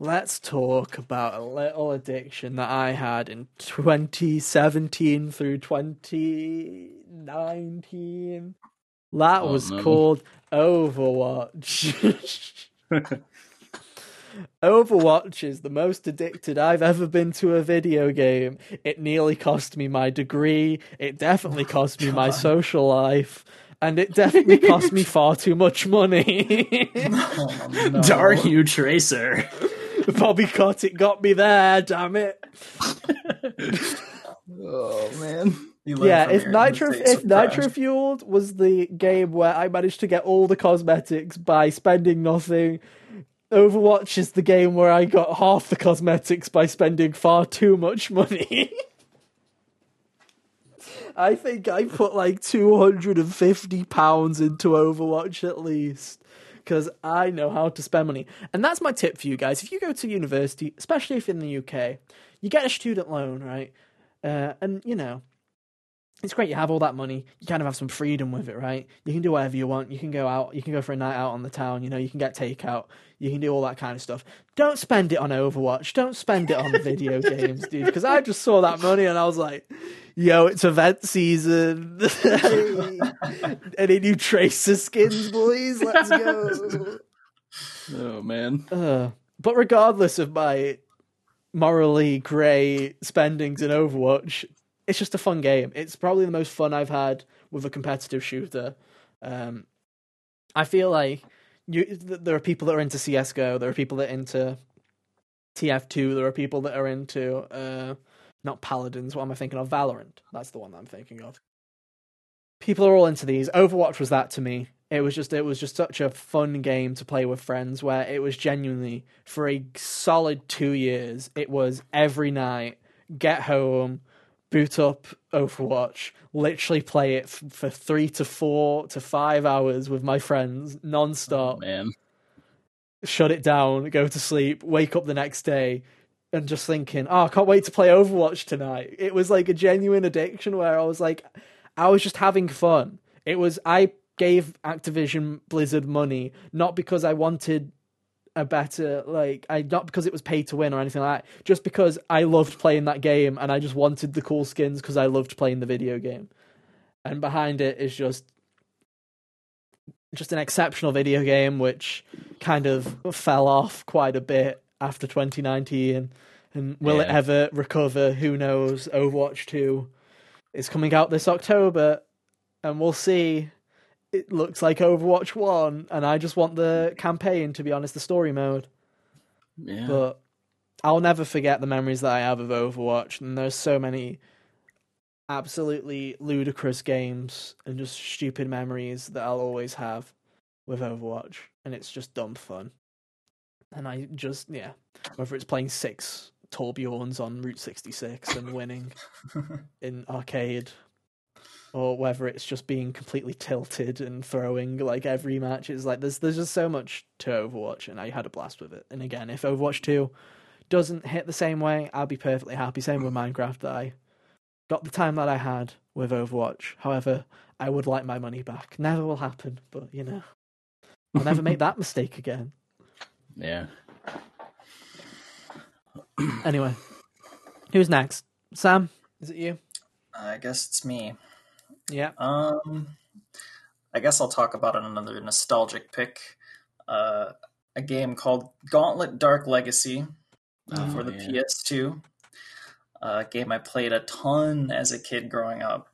Let's talk about a little addiction that I had in 2017 through 2019. That Oh, was no. called Overwatch. Overwatch is the most addicted I've ever been to a video game. It nearly cost me my degree. It definitely cost me my social life. And it definitely cost me far too much money. Oh, no. Darn you, Tracer! Bobby it got me there, damn it. oh man. Yeah, if Nitro if. Nitro Fueled was the game where I managed to get all the cosmetics by spending nothing, Overwatch is the game where I got half the cosmetics by spending far too much money. I think I put like two hundred and fifty pounds into Overwatch at least. Because I know how to spend money. And that's my tip for you guys. If you go to university, especially if you're in the UK, you get a student loan, right? Uh, and you know, it's great you have all that money you kind of have some freedom with it right? You can do whatever you want you can go out you can go for a night out on the town you know you can get takeout you can do all that kind of stuff. Don't spend it on overwatch don't spend it on video games dude because i just saw that money and i was like yo it's event season. Any new tracer skins boys? Let's go. Oh man. uh, but regardless of my morally grey spendings in Overwatch, it's just a fun game. It's probably the most fun I've had with a competitive shooter. Um, I feel like you, th- there are people that are into CS:GO, there are people that are into TF2, there are people that are into uh, not Paladins. What am I thinking of? Valorant. That's the one that I'm thinking of. People are all into these. Overwatch was that to me. It was just it was just such a fun game to play with friends where it was genuinely for a solid 2 years it was every night get home boot up Overwatch literally play it f- for 3 to 4 to 5 hours with my friends non-stop oh, Man. shut it down, go to sleep, wake up the next day, and just thinking, oh, I can't wait to play Overwatch tonight. It was like a genuine addiction where I was like, I was just having fun. It was, I gave Activision Blizzard money, not because I wanted a better, like, I not because it was pay to win or anything like that, just because I loved playing that game and I just wanted the cool skins because I loved playing the video game. And behind it is just just an exceptional video game which kind of fell off quite a bit after 2019 and will it ever recover? Who knows? Overwatch 2 is coming out this october and we'll see it looks like overwatch 1 and i just want the campaign to be honest the story mode Yeah. but I'll never forget the memories that I have of Overwatch, and there's so many absolutely ludicrous games and just stupid memories that I'll always have with Overwatch, and it's just dumb fun. And I just, yeah, whether it's playing six Torbjorns on Route 66 and winning in arcade, or whether it's just being completely tilted and throwing like every match. It's like there's there's just so much to Overwatch, and I had a blast with it. And again, if Overwatch 2 doesn't hit the same way, I'll be perfectly happy. Same with Minecraft that I got the time that I had with Overwatch. However, I would like my money back. Never will happen, but you know. I'll never make that mistake again. yeah. Anyway. Who's next? Sam, is it you? I guess it's me. Yeah. Um, I guess I'll talk about another nostalgic pick. Uh, a game called Gauntlet Dark Legacy uh, Oh, for the yeah. PS2. A game I played a ton as a kid growing up.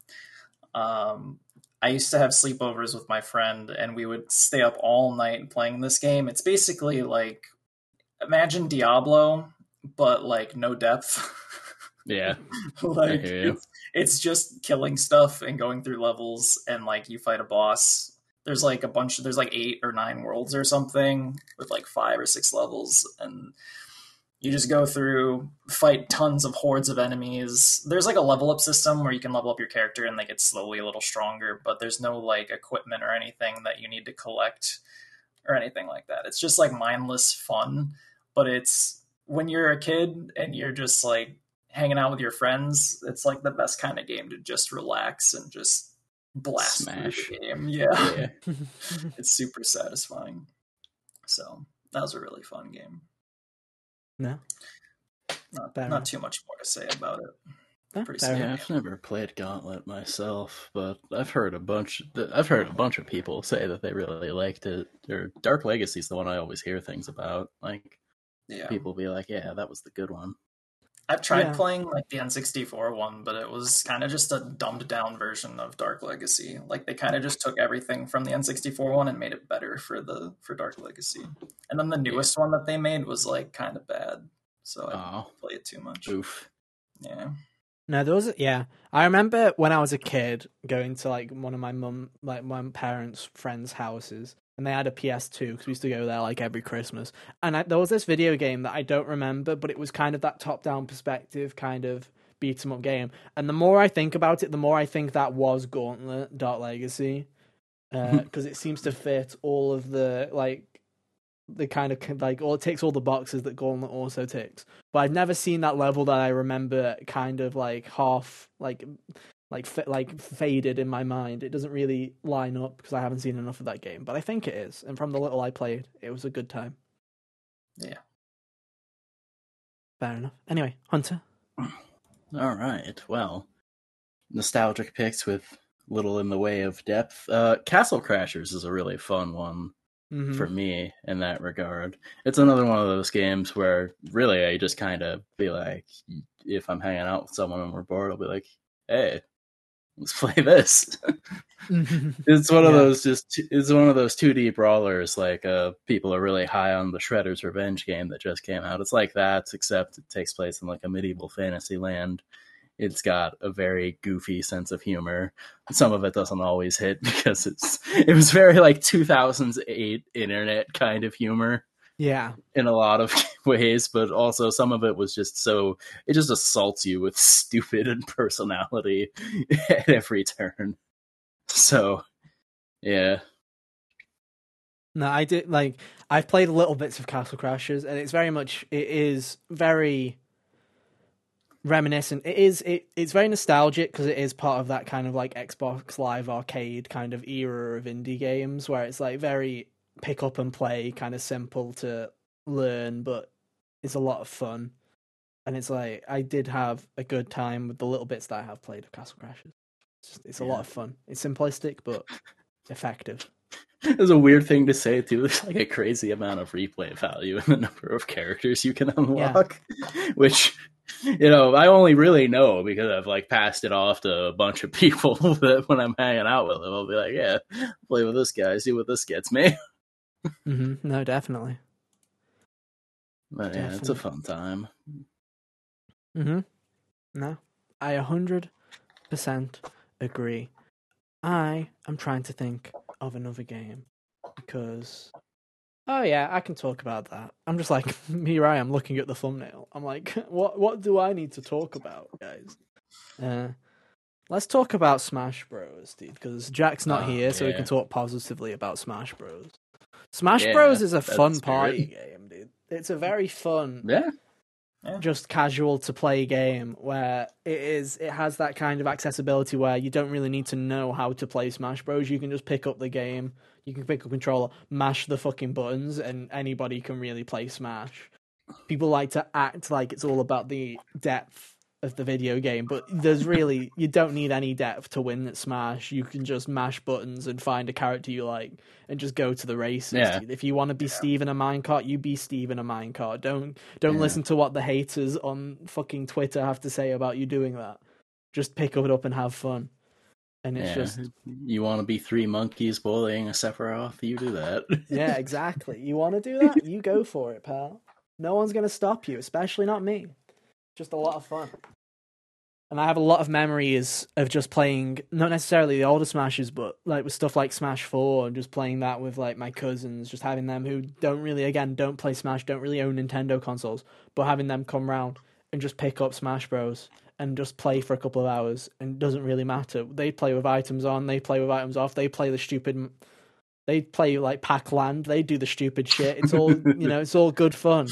Um, I used to have sleepovers with my friend, and we would stay up all night playing this game. It's basically like imagine Diablo, but like no depth. Yeah. like hear you. it's, it's just killing stuff and going through levels and like you fight a boss. There's like a bunch of there's like eight or nine worlds or something with like five or six levels and you just go through fight tons of hordes of enemies. There's like a level up system where you can level up your character and they get slowly a little stronger but there's no like equipment or anything that you need to collect or anything like that. It's just like mindless fun but it's when you're a kid and you're just like hanging out with your friends, it's like the best kind of game to just relax and just blast Smash. through the game. Yeah. Yeah. it's super satisfying. So that was a really fun game. no. Not, Fair not enough. too much more to say about it. No, Pretty fair. Yeah. I've never played Gauntlet myself, but I've heard a bunch. I've heard a bunch of people say that they really liked it. Or Dark Legacy is the one I always hear things about. Like Yeah. people be like, "Yeah, that was the good one." I've tried Yeah. playing like the N64 one, but it was kind of just a dumbed down version of Dark Legacy. Like they kind of just took everything from the N64 one and made it better for the for Dark Legacy. And then the newest one that they made was like kind of bad. So I didn't Oh, play it too much. oof. Yeah. No, there was yeah. I remember when I was a kid going to like one of my mum, like my parents' friends' houses, and they had a PS2 because we used to go there like every Christmas. And I, there was this video game that I don't remember, but it was kind of that top-down perspective kind of beat 'em up game. And the more I think about it, the more I think that was Gauntlet Dark Legacy, uh, because it seems to fit all of the like the kind of like all it takes all the boxes that Gauntlet also ticks but I've never seen that level that I remember kind of like half like like fa- like faded in my mind. It doesn't really line up because I haven't seen enough of that game, but I think it is. And from the little I played, it was a good time. Yeah. Fair enough. Anyway, Hunter. All right. Well, nostalgic picks with little in the way of depth. Uh, Castle Crashers is a really fun one Mhm. for me in that regard. It's another one of those games where really I just kind of be like, if I'm hanging out with someone and we're bored, I'll be like, hey, let's play this. it's one of Yeah. those just it's one of those 2D brawlers like uh people are really high on the Shredder's Revenge game that just came out. It's like that except it takes place in like a medieval fantasy land. It's got a very goofy sense of humor. Some of it doesn't always hit because it's it was very like 2008 internet kind of humor yeah. in a lot of ways, but also some of it was just so it just assaults you with stupid and personality at every turn. So, yeah, No, I did like I've played little bits of Castle Crashers, and it's very much it is very reminiscent. It is it it's very nostalgic because it is part of that kind of like Xbox Live Arcade kind of era of indie games where it's like very pick up and play, kind of simple to learn, but it's a lot of fun. And it's like I did have a good time with the little bits that I have played of Castle Crashers. It's, just- it's a Yeah. lot of fun. It's simplistic but effective. it's a weird thing to say too. There's like a crazy amount of replay value in the number of characters you can unlock, which you know I only really know because I've like passed it off to a bunch of people that when I'm hanging out with them, I'll be like, yeah, play with this guy, see what this gets me. hmm No, definitely. But yeah, it's a fun time. Mm-hmm. No, I a hundred percent agree. I am trying to think of another game because, oh yeah, I can talk about that. I'm just like here. I am looking at the thumbnail. I'm like, what? What do I need to talk about, guys? Uh, let's talk about Smash Bros, dude. Because Jack's not Oh, here, so we can talk positively about Smash Bros. Smash Yeah, Bros is a fun the party spirit. game, dude. It's a very fun Yeah, just casual to play game where it is it has that kind of accessibility where you don't really need to know how to play Smash Bros. You can just pick up the game, you can pick up controller, mash the fucking buttons, and anybody can really play Smash. People like to act like it's all about the depth of the video game, but there's really you don't need any depth to win at Smash. You can just mash buttons and find a character you like and just go to the races. Yeah. If you want to be Yeah. Steve in a minecart, you be Steve in a minecart. Don't don't Yeah. listen to what the haters on fucking Twitter have to say about you doing that. Just pick it up and have fun. And it's yeah. just you want to be three monkeys bullying a Sephiroth, you do that. yeah, exactly. You want to do that? You go for it, pal. No one's going to stop you, especially not me. Just a lot of fun. And I have a lot of memories of just playing, not necessarily the older Smashes, but like with stuff like Smash 4 and just playing that with like my cousins, just having them who don't really, again, don't play Smash, don't really own Nintendo consoles, but having them come round and just pick up Smash Bros. And just play for a couple of hours and doesn't really matter. They play with items on, they play with items off, they play the stupid they play like Pac-Land, they do the stupid shit. It's all you know, it's all good fun.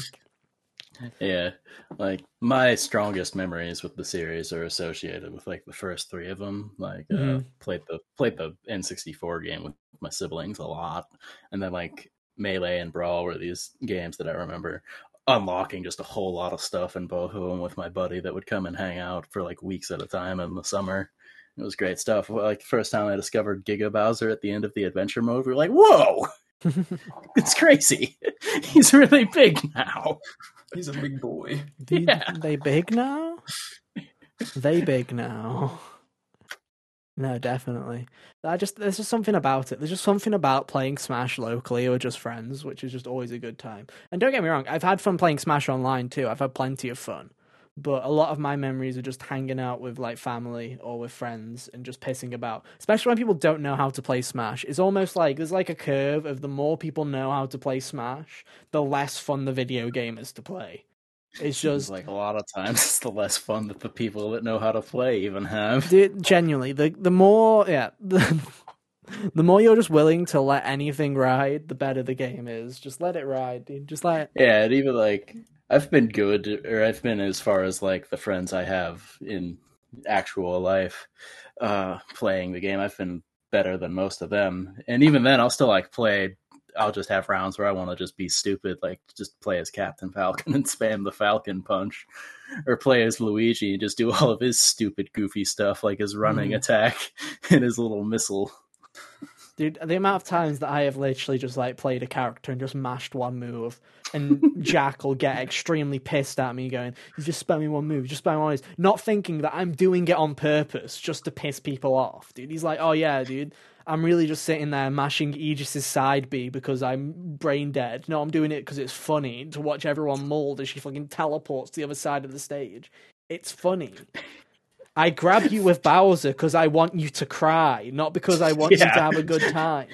Yeah, like my strongest memories with the series are associated with like the first three of them. Like, uh, Mhm. played the played the N64 game with my siblings a lot, and then like Melee and Brawl were these games that I remember unlocking just a whole lot of stuff in both of them with my buddy that would come and hang out for like weeks at a time in the summer. It was great stuff. Like the first time I discovered Giga Bowser at the end of the adventure mode, we were like, "Whoa, it's crazy! He's really big now." He's a big boy. Yeah. they big now? They big now. No, definitely. I just there's just something about it. There's just something about playing Smash locally or just friends, which is just always a good time. And don't get me wrong, I've had fun playing Smash online too. I've had plenty of fun. But a lot of my memories are just hanging out with like family or with friends and just pissing about. Especially when people don't know how to play Smash. It's almost like there's like a curve of the more people know how to play Smash, the less fun the video game is to play. It's just like a lot of times it's the less fun that the people that know how to play even have. Dude, genuinely, the the more yeah, the, the more you're just willing to let anything ride, the better the game is. Just let it ride, dude. Just let it. Yeah, and even like I've been good, or I've been as far as like the friends I have in actual life uh playing the game. I've been better than most of them, and even then, I'll still like play. I'll just have rounds where I want to just be stupid, like just play as Captain Falcon and spam the Falcon punch, or play as Luigi and just do all of his stupid, goofy stuff, like his running Mhm. attack and his little missile. Dude, the amount of times that I have literally just like played a character and just mashed one move, and Jack will get extremely pissed at me, going, "You just spam me one move, you just spam me one." move," Not thinking that I'm doing it on purpose just to piss people off, dude. He's like, "Oh yeah, dude." I'm really just sitting there mashing Aegis's side B because I'm brain dead. No, I'm doing it because it's funny to watch everyone mold as she fucking teleports to the other side of the stage. It's funny. I grab you with Bowser because I want you to cry, not because I want you to have a good time.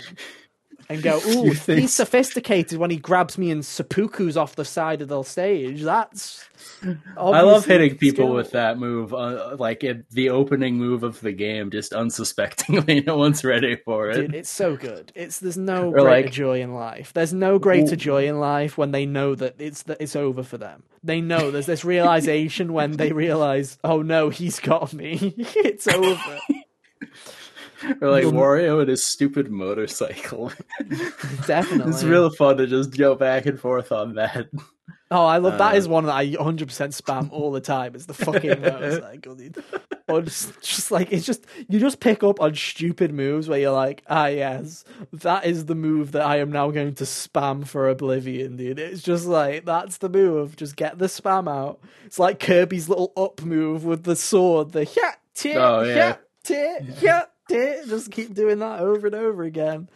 And go, ooh, think- he's sophisticated when he grabs me and seppuku's off the side of the stage. That's. I love obviously hitting people with that move, uh, like it, the opening move of the game, just unsuspectingly. No one's ready for it. Dude, it's so good. It's there's no Or greater like- joy in life. There's no greater Ooh. joy in life when they know that it's that it's over for them. They know there's this realization when they realize, oh no, he's got me. it's over. Or like Wario and his stupid motorcycle. Definitely. it's real fun to just go back and forth on that. Oh, I love that. Uh, Is one that I 100 percent spam all the time. It's the fucking motorcycle, dude. Or just, just like it's just you just pick up on stupid moves where you're like, ah, yes, that is the move that I am now going to spam for oblivion, dude. It's just like that's the move. Just get the spam out. It's like Kirby's little up move with the sword. The yeah, tit, Oh, yeah. yeah, tit, yeah, tit. Just keep doing that over and over again.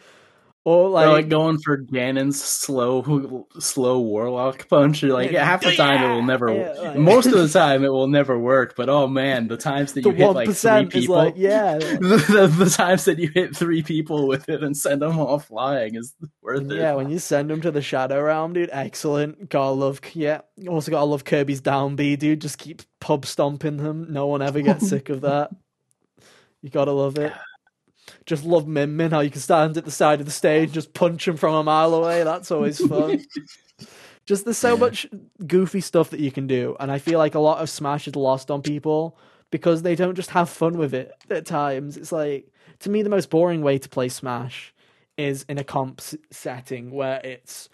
Or like, Or like going for Ganon's slow, slow warlock punch. You're like, Yeah. yeah, half the time it will never. Yeah, like- most of the time it will never work. But oh man, the times that you hit like three people, like, yeah. the, the, the times that you hit three people with it and send them all flying is worth it. Yeah, when you send them to the Shadow Realm, dude, excellent. Gotta love, yeah. Also gotta love Kirby's down B, dude. Just keep pub stomping them. No one ever gets sick of that. You gotta love it. Just love Min Min, how you can stand at the side of the stage, just punch him from a mile away. That's always fun. just there's so Yeah. much goofy stuff that you can do, and I feel like a lot of Smash is lost on people because they don't just have fun with it at times. It's like to me the most boring way to play Smash is in a comp setting where it's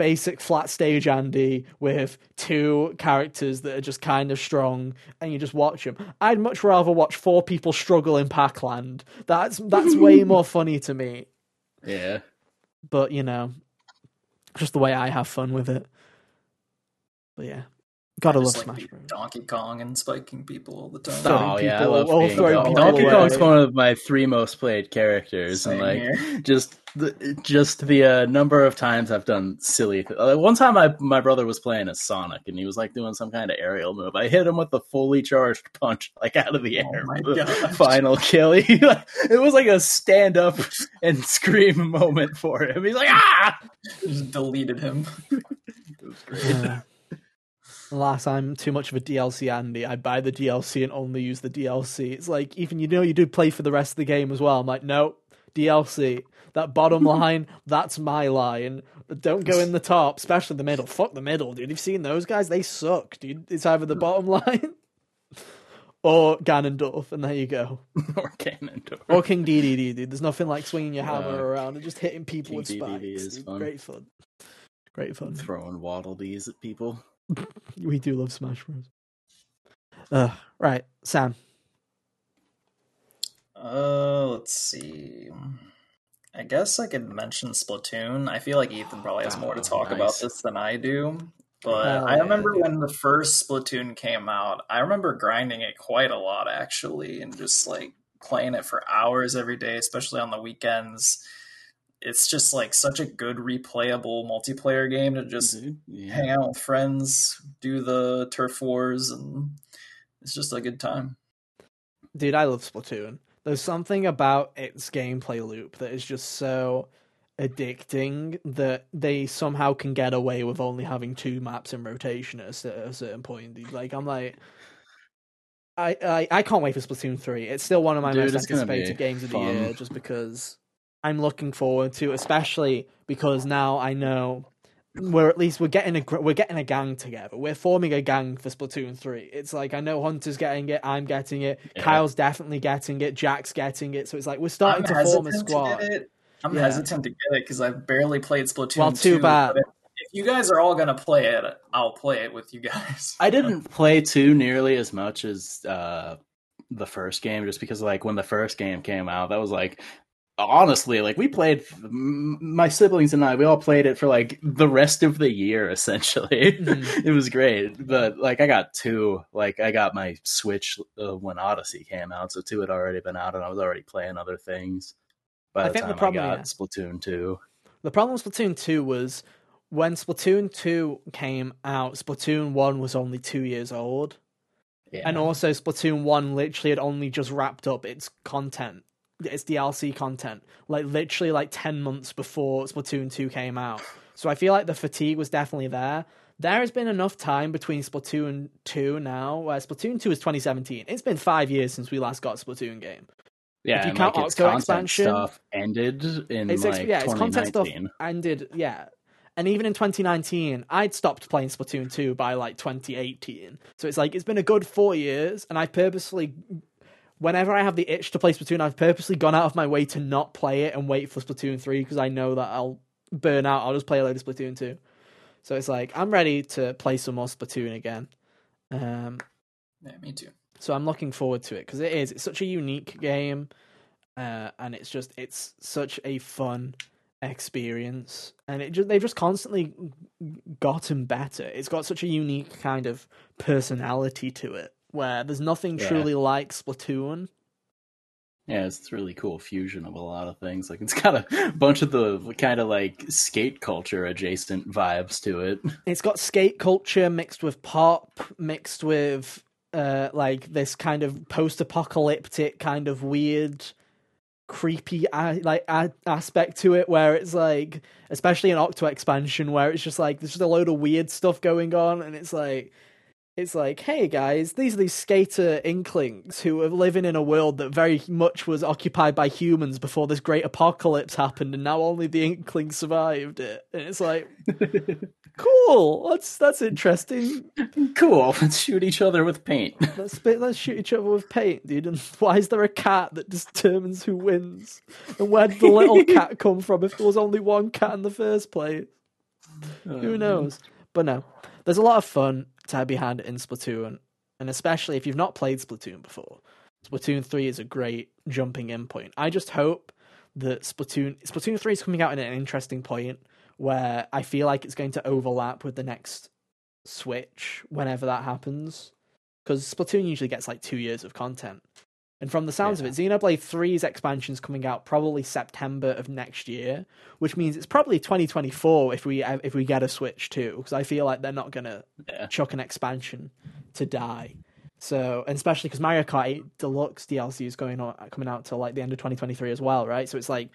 basic flat stage Andy with two characters that are just kind of strong, and you just watch them. I'd much rather watch four people struggle in Pac-Land. That's that's way more funny to me. Yeah. But you know, just the way I have fun with it. But yeah, Gotta love like Smash Bros. Donkey Kong and spiking people all the time. Oh yeah, I love being Donkey, Donkey Kong's one of my three most played characters, Same and like here. just the just the uh, number of times I've done silly. Uh, one time, my my brother was playing as Sonic, and he was like doing some kind of aerial move. I hit him with the fully charged punch, like out of the oh air. Oh final kill. He, it was like a stand up and scream moment for him. He's like, ah! Just deleted him. it was great. Unless I'm too much of a DLC Andy, I buy the DLC and only use the DLC. It's like even you know you do play for the rest of the game as well. I'm like, no, DLC. That bottom line, that's my line. Don't go in the top, especially the middle. Fuck the middle, dude. You've seen those guys? They suck, dude. It's either the bottom line or Ganondorf, and there you go. or Ganondorf. Or King Dedede, dude. There's nothing like swinging your hammer uh, around and just hitting people King with spikes. Great fun. Great fun. Throwing waddle dees at people. we do love Smash Bros. Uh, right, Sam. Uh, let's see. I guess I could mention Splatoon. I feel like Ethan probably has more to oh, talk nice. about this than I do. But oh, I remember yeah, when the first Splatoon came out, I remember grinding it quite a lot actually, and just like playing it for hours every day, especially on the weekends it's just like such a good replayable multiplayer game to just mm-hmm. yeah. hang out with friends, do the turf wars, and it's just a good time. Dude, I love Splatoon. There's something about its gameplay loop that is just so addicting that they somehow can get away with only having two maps in rotation at a certain point. Dude. Like I'm like. I, I, I can't wait for Splatoon 3. It's still one of my Dude, most anticipated games of the year just because I'm looking forward to, especially because now I know we're at least we're getting a we're getting a gang together. We're forming a gang for Splatoon three. It's like I know Hunter's getting it, I'm getting it, yeah. Kyle's definitely getting it, Jack's getting it. So it's like we're starting I'm to form a squad. I'm yeah. hesitant to get it because I've barely played Splatoon. Well, too 2, bad. If, if you guys are all gonna play it, I'll play it with you guys. I didn't play two nearly as much as uh, the first game, just because like when the first game came out, that was like honestly like we played my siblings and i we all played it for like the rest of the year essentially mm-hmm. it was great but like i got two like i got my switch uh, when odyssey came out so two had already been out and i was already playing other things by I the think time the problem, i got yeah. splatoon 2 the problem with splatoon 2 was when splatoon 2 came out splatoon 1 was only two years old yeah. and also splatoon 1 literally had only just wrapped up its content its DLC content, like literally like ten months before Splatoon two came out. So I feel like the fatigue was definitely there. There has been enough time between Splatoon two now, where Splatoon two is 2017. It's been five years since we last got a Splatoon game. Yeah, if you count like Octo expansion, stuff ended in it's, like yeah, its content stuff ended. Yeah, and even in 2019, I'd stopped playing Splatoon 2 by like 2018. So it's like it's been a good four years, and I purposely whenever I have the itch to play Splatoon, I've purposely gone out of my way to not play it and wait for Splatoon 3 because I know that I'll burn out. I'll just play a load of Splatoon 2. So it's like, I'm ready to play some more Splatoon again. Um, yeah, me too. So I'm looking forward to it because it is. It's such a unique game. Uh, and it's just, it's such a fun experience. And it just, they've just constantly gotten better. It's got such a unique kind of personality to it where there's nothing yeah. truly like Splatoon. Yeah, it's really cool fusion of a lot of things. Like it's got a bunch of the kind of like skate culture adjacent vibes to it. It's got skate culture mixed with pop, mixed with uh like this kind of post-apocalyptic kind of weird creepy like aspect to it where it's like especially an octo expansion where it's just like there's just a load of weird stuff going on and it's like it's like, hey guys, these are these skater inklings who are living in a world that very much was occupied by humans before this great apocalypse happened, and now only the inklings survived it. And it's like, cool, that's that's interesting. Cool, let's shoot each other with paint. Let's let's shoot each other with paint, dude. And why is there a cat that determines who wins? And where did the little cat come from if there was only one cat in the first place? Oh, who knows? But no, there's a lot of fun to be had in Splatoon, and especially if you've not played Splatoon before. Splatoon 3 is a great jumping in point. I just hope that Splatoon Splatoon 3 is coming out at an interesting point where I feel like it's going to overlap with the next Switch whenever that happens. Because Splatoon usually gets like two years of content. And from the sounds yeah. of it, Xenoblade 3's expansion is coming out probably September of next year, which means it's probably 2024 if we uh, if we get a Switch too, because I feel like they're not gonna yeah. chuck an expansion to die. So, and especially because Mario Kart 8 Deluxe DLC is going on coming out till like the end of 2023 as well, right? So it's like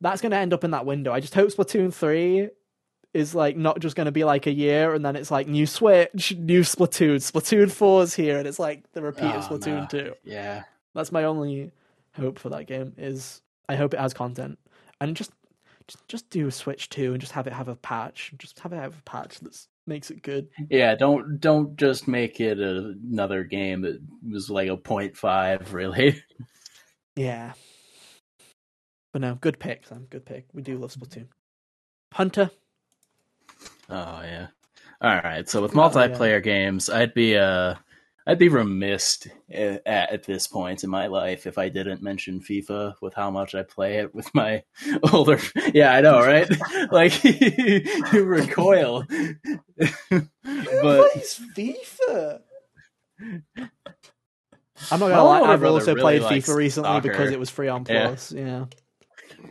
that's going to end up in that window. I just hope Splatoon 3 is like not just going to be like a year and then it's like new Switch, new Splatoon, Splatoon 4 is here and it's like the repeat oh, of Splatoon no. 2. Yeah. That's my only hope for that game is I hope it has content. And just just just do a Switch 2 and just have it have a patch. Just have it have a patch that's makes it good. Yeah, don't don't just make it a, another game that was like a 0.5 really. Yeah. But no, good pick, Sam. Good pick. We do love Splatoon. Hunter. Oh yeah. All right. So with multiplayer oh, yeah. games, I'd be uh I'd be remiss at, at this point in my life if I didn't mention FIFA with how much I play it with my older. Yeah, I know, right? like you recoil. but it's FIFA. I'm not gonna lie. I've also really played FIFA recently soccer. because it was free on Plus. Yeah, yeah.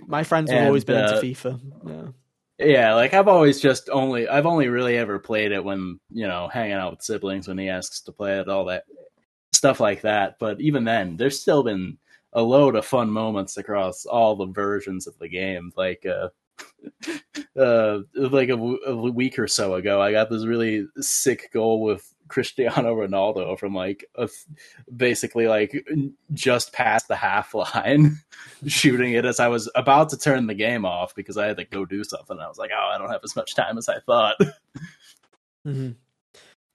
my friends have and, always been uh, into FIFA. Yeah. Yeah, like I've always just only I've only really ever played it when you know hanging out with siblings when he asks to play it, all that stuff like that. But even then, there's still been a load of fun moments across all the versions of the game. Like uh, uh like a, a week or so ago, I got this really sick goal with Cristiano Ronaldo from like a, basically like just past the half line, shooting it as I was about to turn the game off because I had to go do something. I was like, oh, I don't have as much time as I thought. Mm-hmm.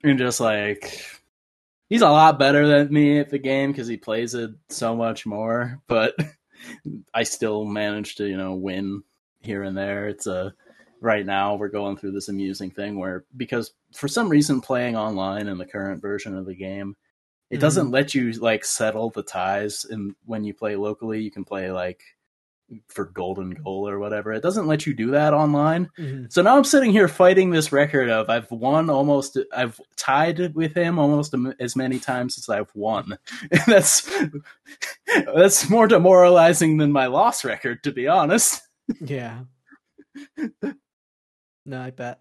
And just like he's a lot better than me at the game because he plays it so much more, but I still manage to you know win here and there. It's a right now we're going through this amusing thing where because for some reason playing online in the current version of the game it mm-hmm. doesn't let you like settle the ties and when you play locally you can play like for golden goal or whatever it doesn't let you do that online mm-hmm. so now i'm sitting here fighting this record of i've won almost i've tied with him almost as many times as i've won and that's that's more demoralizing than my loss record to be honest yeah no, I bet.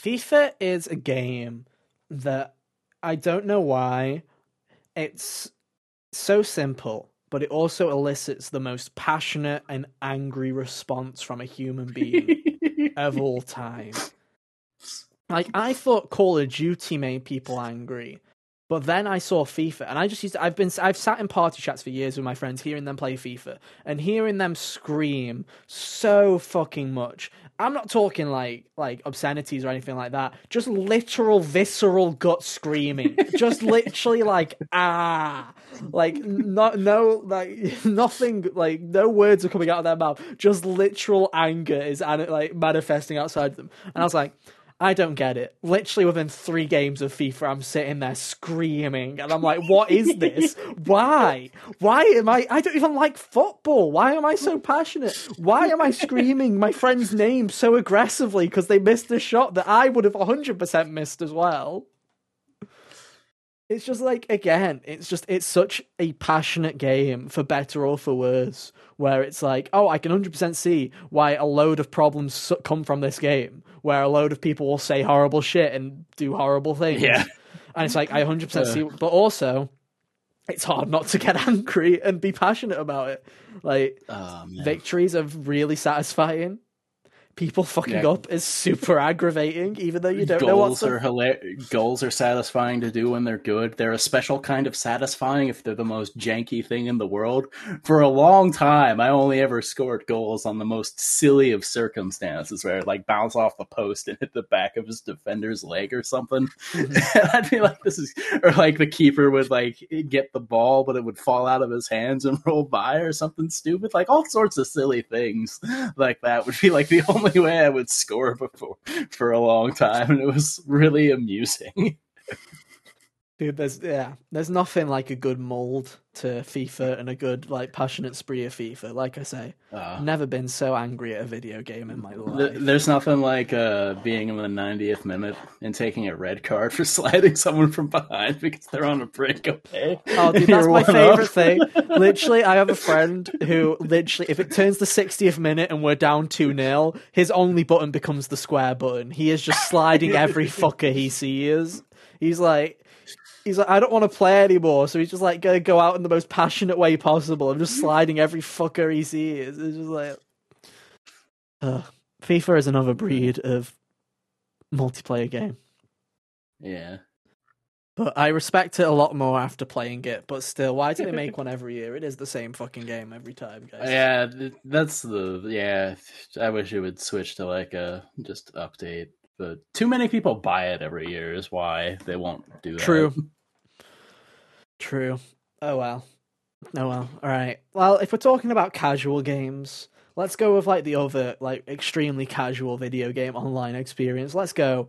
FIFA is a game that I don't know why it's so simple, but it also elicits the most passionate and angry response from a human being of all time. Like I thought Call of Duty made people angry, but then I saw FIFA, and I just used. To, I've been. I've sat in party chats for years with my friends, hearing them play FIFA, and hearing them scream so fucking much. I'm not talking like like obscenities or anything like that. Just literal visceral gut screaming. just literally like ah, like not no like nothing like no words are coming out of their mouth. Just literal anger is like manifesting outside of them, and I was like I don't get it. Literally within three games of FIFA, I'm sitting there screaming, and I'm like, "What is this? Why? Why am I? I don't even like football. Why am I so passionate? Why am I screaming my friend's name so aggressively because they missed a shot that I would have 100% missed as well?" It's just like again, it's just it's such a passionate game for better or for worse, where it's like, oh, I can 100% see why a load of problems come from this game, where a load of people will say horrible shit and do horrible things. Yeah. And it's like I 100% uh. see, but also it's hard not to get angry and be passionate about it. Like oh, victories are really satisfying people fucking yeah. up is super aggravating, even though you don't goals know what's are hilar- goals are satisfying to do when they're good. They're a special kind of satisfying if they're the most janky thing in the world. For a long time, I only ever scored goals on the most silly of circumstances, where it like bounce off the post and hit the back of his defender's leg or something. Mm-hmm. I'd be like, "This is," or like the keeper would like get the ball, but it would fall out of his hands and roll by, or something stupid. Like all sorts of silly things like that would be like the only only way I would score before for a long time, and it was really amusing. Dude, there's yeah, there's nothing like a good mold to FIFA and a good like passionate spree of FIFA. Like I say, uh, never been so angry at a video game in my life. There's nothing like uh, being in the 90th minute and taking a red card for sliding someone from behind because they're on a breakaway. Oh, dude, that's my favorite up. thing. literally, I have a friend who literally, if it turns the 60th minute and we're down two 0 his only button becomes the square button. He is just sliding every fucker he sees. He's like he's like, I don't want to play anymore. So he's just like gonna go out in the most passionate way possible. I'm just sliding every fucker he sees. It's just like, uh, FIFA is another breed of multiplayer game. Yeah. But I respect it a lot more after playing it. But still, why do they make one every year? It is the same fucking game every time, guys. Yeah, that's the yeah. I wish it would switch to like a just update. But too many people buy it every year is why they won't do that. True. True. Oh well. Oh well. All right. Well, if we're talking about casual games, let's go with like the other like extremely casual video game online experience. Let's go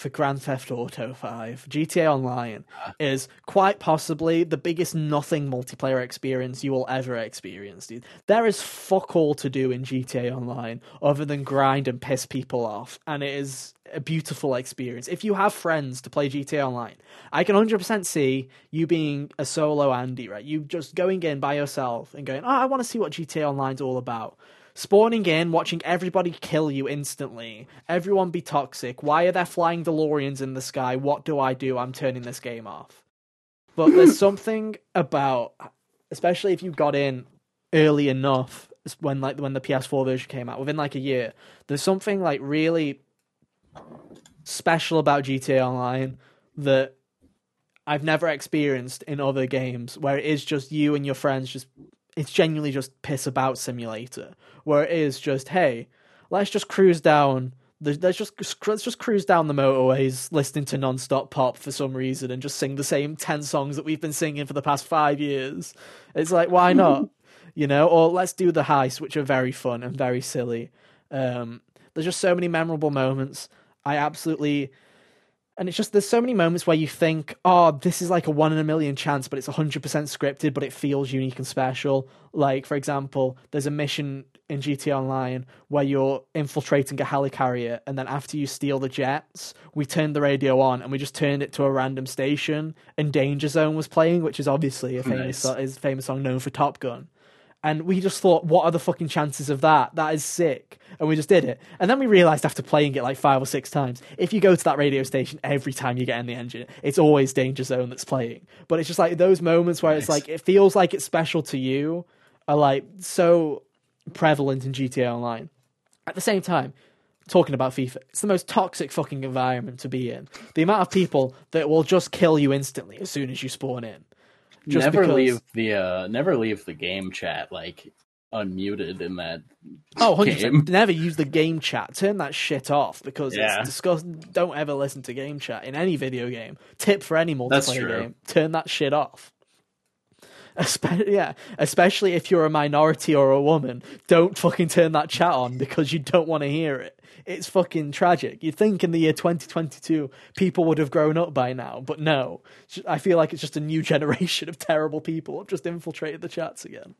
for Grand Theft Auto 5. GTA Online uh. is quite possibly the biggest nothing multiplayer experience you will ever experience, dude. There is fuck all to do in GTA Online other than grind and piss people off, and it is a beautiful experience. If you have friends to play GTA Online, I can 100% see you being a solo Andy, right? You just going in by yourself and going, oh, I want to see what GTA Online's all about spawning in, watching everybody kill you instantly, everyone be toxic. Why are there flying DeLoreans in the sky? What do I do? I'm turning this game off. But there's something about, especially if you got in early enough when like when the PS4 version came out within like a year. There's something like really special about GTA Online that I've never experienced in other games where it is just you and your friends just it's genuinely just piss about simulator where it is just hey let's just cruise down let's just let's just cruise down the motorways listening to non-stop pop for some reason and just sing the same 10 songs that we've been singing for the past 5 years. It's like why not? You know or let's do the heists which are very fun and very silly. Um, there's just so many memorable moments. I absolutely and it's just there's so many moments where you think, oh, this is like a one in a million chance, but it's 100% scripted, but it feels unique and special. Like, for example, there's a mission in GTA Online where you're infiltrating a helicarrier, and then after you steal the jets, we turned the radio on and we just turned it to a random station, and Danger Zone was playing, which is obviously a famous nice. is a famous song known for Top Gun and we just thought, what are the fucking chances of that? That is sick. And we just did it. And then we realized after playing it like five or six times, if you go to that radio station every time you get in the engine, it's always Danger Zone that's playing. But it's just like those moments where nice. it's like, it feels like it's special to you are like so prevalent in GTA Online. At the same time, talking about FIFA, it's the most toxic fucking environment to be in. The amount of people that will just kill you instantly as soon as you spawn in. Just never because... leave the uh, never leave the game chat like unmuted in that. Oh, 100%. Game. Never use the game chat. Turn that shit off because yeah. it's disgusting. Don't ever listen to game chat in any video game. Tip for any multiplayer game: turn that shit off. Especially, yeah, especially if you're a minority or a woman, don't fucking turn that chat on because you don't want to hear it it's fucking tragic. You'd think in the year 2022 people would have grown up by now, but no. I feel like it's just a new generation of terrible people have just infiltrated the chats again.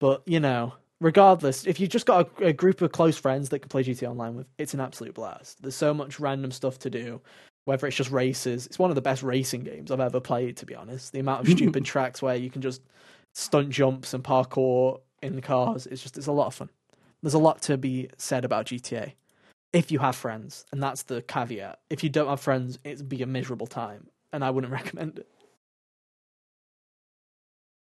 But, you know, regardless, if you've just got a, a, group of close friends that can play GTA Online with, it's an absolute blast. There's so much random stuff to do, whether it's just races. It's one of the best racing games I've ever played, to be honest. The amount of hmm. stupid tracks where you can just stunt jumps and parkour in the cars, it's just, it's a lot of fun there's a lot to be said about GTA if you have friends, and that's the caveat. If you don't have friends, it'd be a miserable time, and I wouldn't recommend it.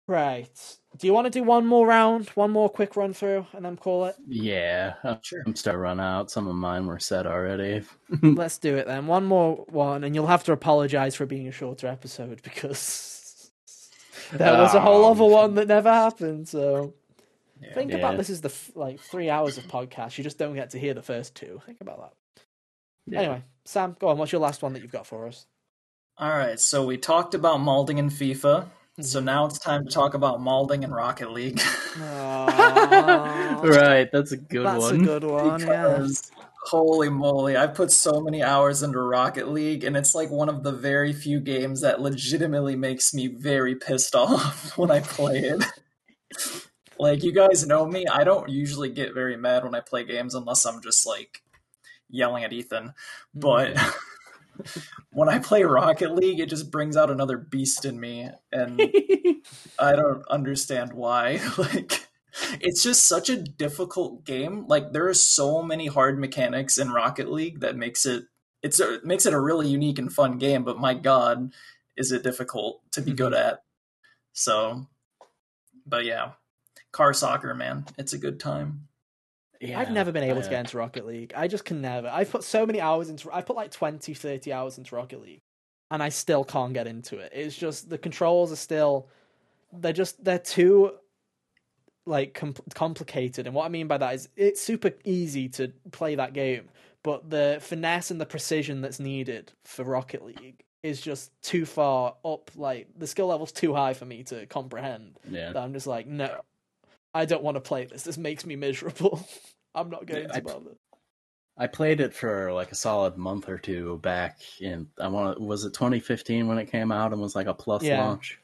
Right. Do you want to do one more round, one more quick run through, and then call it? Yeah, I'm, sure. I'm starting to run out. Some of mine were set already. Let's do it then. One more one, and you'll have to apologize for being a shorter episode because there was a ah, whole other one that never happened. So yeah. Think yeah. about this is the like three hours of podcast. You just don't get to hear the first two. Think about that. Yeah. Anyway, Sam, go on. What's your last one that you've got for us? All right. So we talked about malding in FIFA. So mm-hmm. now it's time to talk about Malding and Rocket League. right, that's a good That's one. That's a good one. Yeah. holy moly, I put so many hours into Rocket League, and it's like one of the very few games that legitimately makes me very pissed off when I play it. like you guys know me, I don't usually get very mad when I play games unless I'm just like yelling at Ethan. But mm-hmm. When I play Rocket League, it just brings out another beast in me, and I don't understand why. like it's just such a difficult game. Like there are so many hard mechanics in Rocket League that makes it it's a, it makes it a really unique and fun game, but my god, is it difficult to be good mm-hmm. at. So but yeah. Car soccer, man. It's a good time. Yeah, I've never been able to get into Rocket League. I just can never. I've put so many hours into. I've put like 20, 30 hours into Rocket League, and I still can't get into it. It's just the controls are still. They're just they're too. Like com- complicated, and what I mean by that is it's super easy to play that game, but the finesse and the precision that's needed for Rocket League is just too far up. Like the skill level's too high for me to comprehend. Yeah. That I'm just like, no, I don't want to play this. This makes me miserable. I'm not going I- to bother. I played it for like a solid month or two back in I want was it 2015 when it came out and was like a plus Yeah. launch.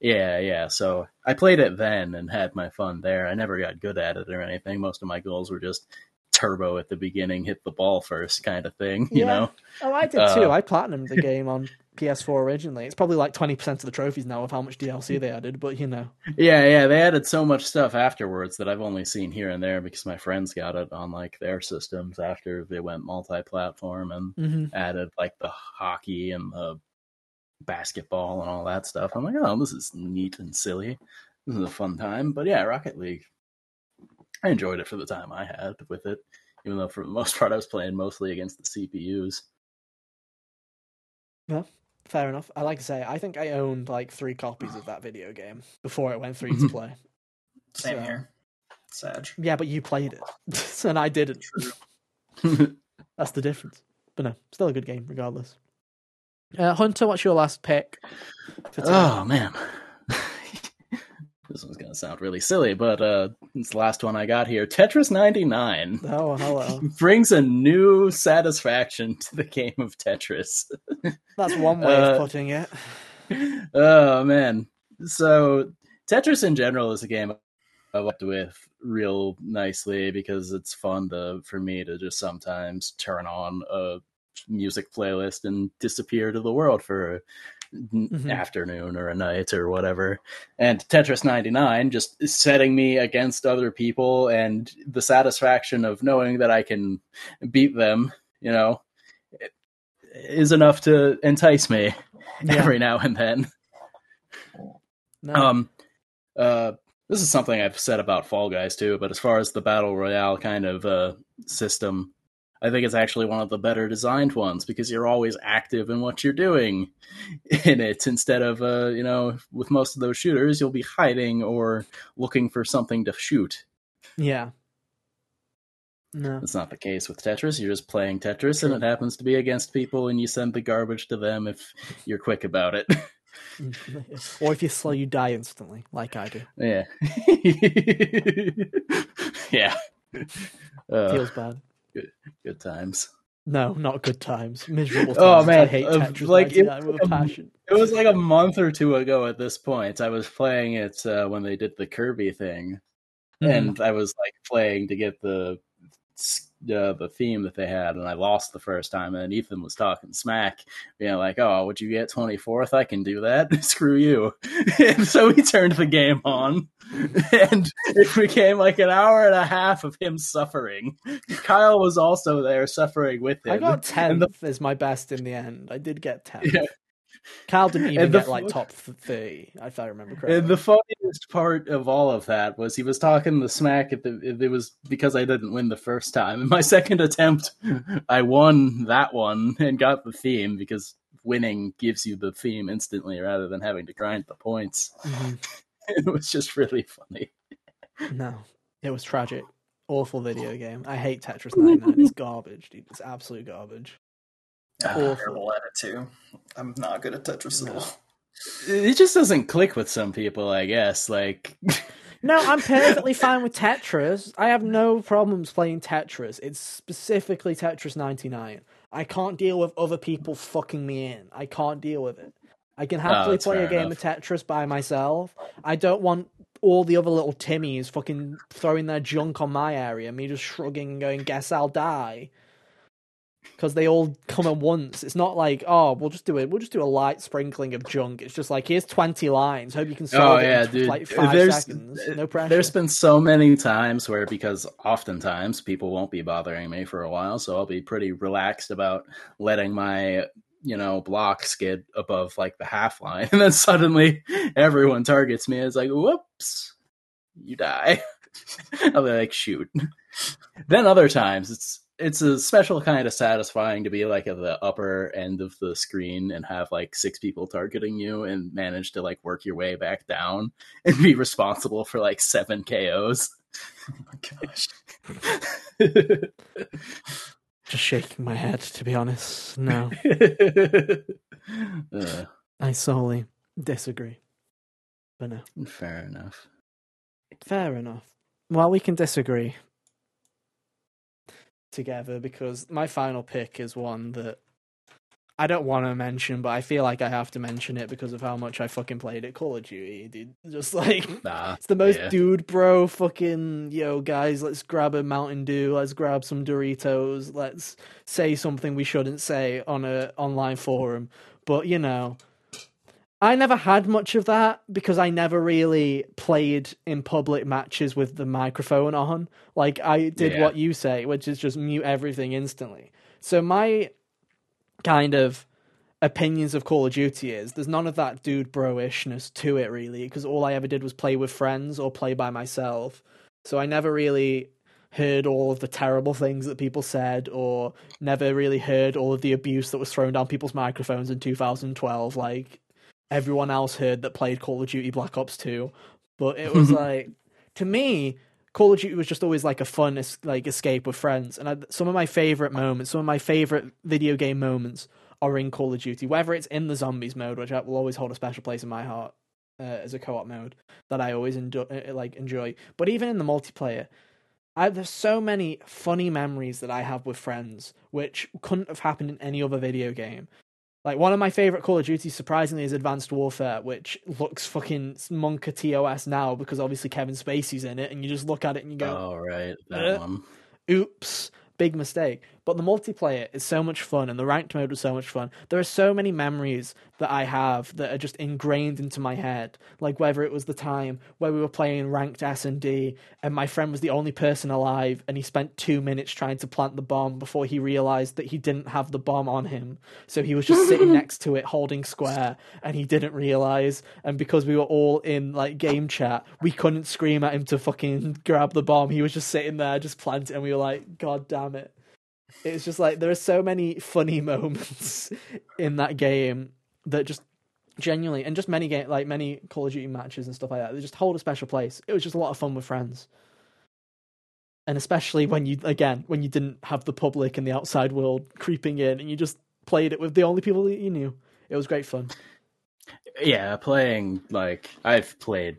Yeah, yeah. So I played it then and had my fun there. I never got good at it or anything. Most of my goals were just turbo at the beginning, hit the ball first kind of thing, you Yeah. know. Oh, I did Uh, too. I platinumed the game on PS4 originally. It's probably like 20% of the trophies now of how much DLC they added, but you know. Yeah, yeah, they added so much stuff afterwards that I've only seen here and there because my friends got it on like their systems after they went multi-platform and hmm added like the hockey and the basketball and all that stuff. I'm like, oh, this is neat and silly. This is a fun time. But yeah, Rocket League. I enjoyed it for the time I had with it, even though for the most part I was playing mostly against the CPUs. Fair enough. I like to say, I think I owned like three copies of that video game before it went free to play. Same So- here. Sag. Yeah, but you played it, and I didn't. That's the difference. But no, still a good game regardless. Uh, Hunter, what's your last pick? Oh, man. This one's gonna sound really silly, but uh it's the last one I got here. Tetris 99 Oh, hello. brings a new satisfaction to the game of Tetris. That's one way Uh, of putting it. oh man. So Tetris in general is a game I worked with real nicely because it's fun to for me to just sometimes turn on a music playlist and disappear to the world for an Mhm. afternoon or a night or whatever. And Tetris 99 just setting me against other people and the satisfaction of knowing that I can beat them, you know, is enough to entice me Yeah. every now and then. No. Um, uh, this is something I've said about Fall Guys too, but as far as the battle royale kind of uh, system, I think it's actually one of the better designed ones because you're always active in what you're doing in it instead of uh, you know with most of those shooters you'll be hiding or looking for something to shoot. yeah. No. That's not the case with Tetris. You're just playing Tetris, and it happens to be against people, and you send the garbage to them if you're quick about it. or if you're slow, you die instantly, like I do. Yeah. yeah. Uh, Feels bad. Good times. No, not good times. Miserable times. Oh, man, I hate Tetris like, it with a passion. It was like a month or two ago at this point. I was playing it uh, when they did the Kirby thing, Mm-hmm. and I was like playing to get the uh, the theme that they had, and I lost the first time. And Ethan was talking smack, being like, "Oh, would you get twenty fourth? I can do that. Screw you." and so he turned the game on, and it became like an hour and a half of him suffering. Kyle was also there suffering with him. I got tenth the- as my best in the end. I did get tenth. Yeah. Cal didn't even get like top th- thirty, if I remember correctly. And the funniest part of all of that was he was talking the smack at the. It was because I didn't win the first time. In my second attempt, I won that one and got the theme because winning gives you the theme instantly rather than having to grind the points. Mhm. It was just really funny. No, it was tragic. Awful video game. I hate Tetris 99. It's garbage, dude. It's absolute garbage. I'm Awful. terrible at it too. I'm not good at Tetris at No. all. it just doesn't click with some people, I guess. Like, no, I'm perfectly fine with Tetris. I have no problems playing Tetris. It's specifically Tetris 99. I can't deal with other people fucking me in. I can't deal with it. I can oh, happily oh, play a game enough. of Tetris by myself. I don't want all the other little Timmies fucking throwing their junk on my area, me just shrugging and going, guess I'll die because they all come at once. It's not like oh we'll just do it. We'll just do a light sprinkling of junk. It's just like here's twenty lines. Hope you can oh, solve oh, it yeah, in dude. like five there's, seconds. No pressure. There's been so many times where because oftentimes people won't be bothering me for a while, so I'll be pretty relaxed about letting my you know block skid above like the half line, and then suddenly everyone targets me. It's like whoops, you die. I'll be like shoot. then other times it's it's a special kind of satisfying to be like at the upper end of the screen and have like six people targeting you and manage to like work your way back down and be responsible for like seven KOs. Oh my gosh. Just shaking my head, to be honest. No. uh, I solely disagree. But no. Fair enough. Fair enough. Well, we can disagree, together because my final pick is one that I don't want to mention, but I feel like I have to mention it because of how much I fucking played it. Call of Duty, dude. Just like nah, it's the most yeah. dude bro fucking yo guys. Let's grab a Mountain Dew. Let's grab some Doritos. Let's say something we shouldn't say on a online forum. But you know, I never had much of that because I never really played in public matches with the microphone on. Like I did yeah. what you say, which is just mute everything instantly. So my kind of opinions of Call of Duty is there's none of that dude bro-ishness to it really because all I ever did was play with friends or play by myself. So I never really heard all of the terrible things that people said or never really heard all of the abuse that was thrown down people's microphones in 2012 like everyone else heard that played Call of Duty Black Ops 2. But it was like, to me, Call of Duty was just always like a fun like escape with friends. And I, some of my favorite moments, some of my favorite video game moments are in Call of Duty. Whether it's in the zombies mode, which I will always hold a special place in my heart uh, as a co-op mode that I always enjoy, uh, like enjoy. But even in the multiplayer, I, there's so many funny memories that I have with friends, which couldn't have happened in any other video game. Like one of my favorite Call of Duty, surprisingly, is Advanced Warfare, which looks fucking monka TOS now because obviously Kevin Spacey's in it, and you just look at it and you go, "Oh right, that uh, one." Oops big mistake. But the multiplayer is so much fun, and the ranked mode was so much fun. There are so many memories that I have that are just ingrained into my head. Like whether it was the time where we were playing ranked S and D, and my friend was the only person alive, and he spent two minutes trying to plant the bomb before he realized that he didn't have the bomb on him. So he was just sitting next to it, holding square, and he didn't realize. And because we were all in like game chat, we couldn't scream at him to fucking grab the bomb. He was just sitting there, just planting, and we were like, "God damn it!" It's just like there are so many funny moments in that game that just genuinely and just many game like many Call of Duty matches and stuff like that. They just hold a special place. It was just a lot of fun with friends. And especially when you again, when you didn't have the public and the outside world creeping in and you just played it with the only people that you knew. It was great fun. Yeah, playing like I've played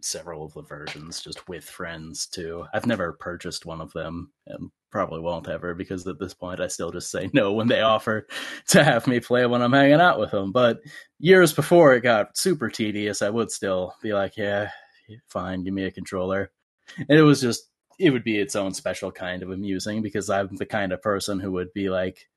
several of the versions just with friends too. I've never purchased one of them and probably won't ever because at this point I still just say no when they offer to have me play when I'm hanging out with them. But years before it got super tedious, I would still be like, yeah, fine, give me a controller. And it was just it would be its own special kind of amusing because I'm the kind of person who would be like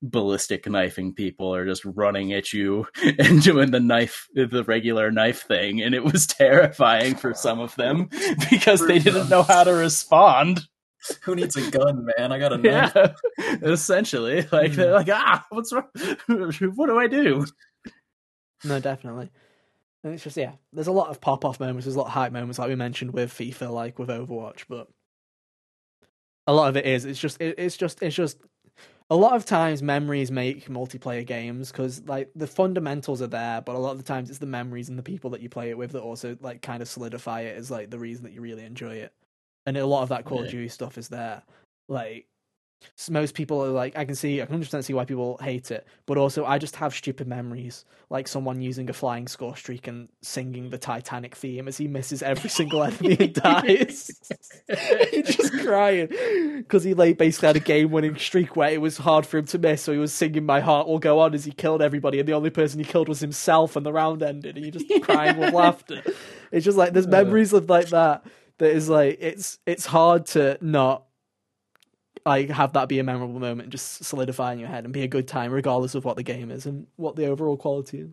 ballistic knifing people or just running at you and doing the knife the regular knife thing and it was terrifying for some of them because they didn't know how to respond who needs a gun man? I got a knife. Yeah, essentially like they're like ah what's wrong? What do i do? No definitely. And it's just yeah there's a lot of pop-off moments there's a lot of hype moments like we mentioned with fifa like with overwatch but a lot of it is it's just it, it's just it's just a lot of times memories make multiplayer games because like the fundamentals are there but a lot of the times it's the memories and the people that you play it with that also like kind of solidify it as like the reason that you really enjoy it and a lot of that call yeah. of duty stuff is there like most people are like, I can see, I can understand see why people hate it, but also I just have stupid memories, like someone using a flying score streak and singing the Titanic theme as he misses every single enemy and dies. He's just crying because he like basically had a game-winning streak where it was hard for him to miss, so he was singing "My Heart Will Go On" as he killed everybody, and the only person he killed was himself, and the round ended, and he just crying with laughter. It's just like there's memories of like that that is like it's it's hard to not like have that be a memorable moment and just solidify in your head and be a good time regardless of what the game is and what the overall quality is.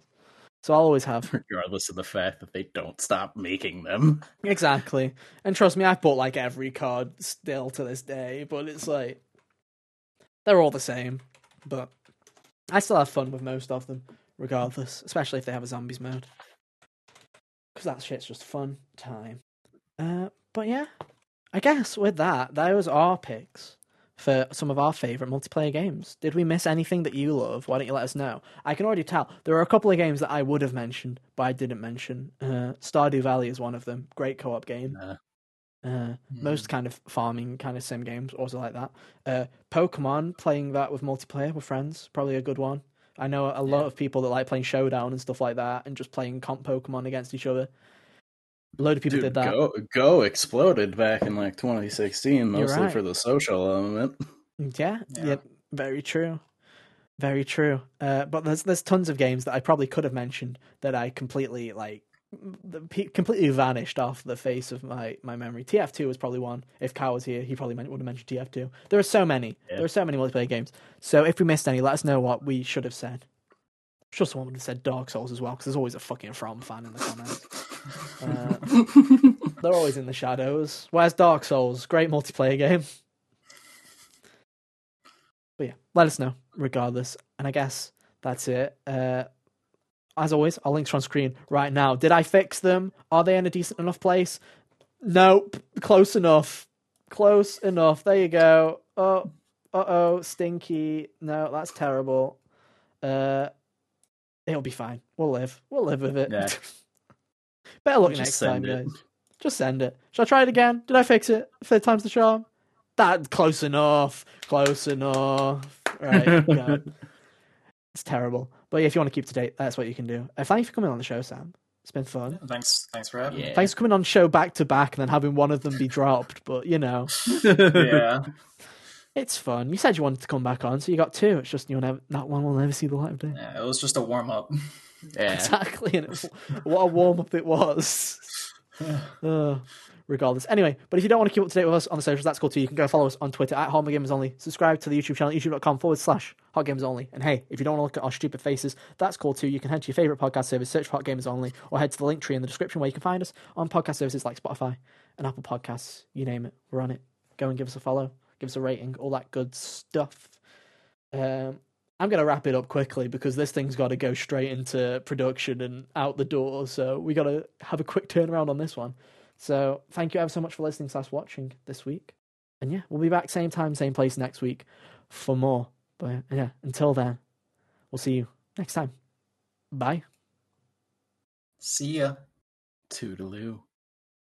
So I'll always have regardless of the fact that they don't stop making them. Exactly. And trust me, I've bought like every COD still to this day, but it's like they're all the same. But I still have fun with most of them, regardless, especially if they have a zombies mode. Because that shit's just fun time. Uh, but yeah, I guess with that, those are picks for some of our favorite multiplayer games. Did we miss anything that you love? Why don't you let us know? I can already tell there are a couple of games that I would have mentioned, but I didn't mention. Uh, Stardew Valley is one of them. Great co-op game. Uh, mm. Most kind of farming kind of sim games also like that. Uh, Pokemon playing that with multiplayer with friends probably a good one. I know a lot of people that like playing Showdown and stuff like that, and just playing comp Pokemon against each other. A load of people Dude, did that. Go, Go exploded back in like 2016, mostly right. for the social element. Yeah, yeah, yeah very true, very true. Uh, but there's there's tons of games that I probably could have mentioned that I completely like completely vanished off the face of my, my memory. TF2 was probably one. If Kyle was here, he probably would have mentioned TF2. There are so many. Yeah. There are so many multiplayer games. So if we missed any, let us know what we should have said. I'm sure someone would have said Dark Souls as well, because there's always a fucking From fan in the comments. Uh, they're always in the shadows. Where's Dark Souls? Great multiplayer game. But yeah, let us know regardless. And I guess that's it. Uh, as always, our links are on screen right now. Did I fix them? Are they in a decent enough place? Nope. Close enough. Close enough. There you go. Oh, uh oh, stinky. No, that's terrible. Uh, it'll be fine. We'll live. We'll live with it. Yeah. Better luck next time, it. guys. Just send it. Shall I try it again? Did I fix it? Third time's the charm. That close enough. Close enough. Right. it's terrible. But yeah, if you want to keep to date, that's what you can do. Uh, thank you for coming on the show, Sam. It's been fun. Thanks, thanks for having yeah. me. Thanks for coming on show back to back and then having one of them be dropped. But you know, yeah, it's fun. You said you wanted to come back on, so you got two. It's just you'll never that one will never see the light of day. Yeah, it was just a warm up. Yeah. Exactly. And it, what a warm up it was. uh, regardless. Anyway, but if you don't want to keep up to date with us on the socials, that's cool too. You can go follow us on Twitter at Hot Gamers Only. Subscribe to the YouTube channel, youtube.com forward slash Hot Gamers Only. And hey, if you don't want to look at our stupid faces, that's cool too. You can head to your favorite podcast service, search for Hot Gamers Only, or head to the Linktree in the description where you can find us on podcast services like Spotify and Apple Podcasts. You name it, we're on it. Go and give us a follow, give us a rating, all that good stuff. Um, I'm going to wrap it up quickly because this thing's got to go straight into production and out the door. So we got to have a quick turnaround on this one. So thank you ever so much for listening slash watching this week. And yeah, we'll be back same time, same place next week for more. But yeah, until then, we'll see you next time. Bye. See ya. Toodaloo.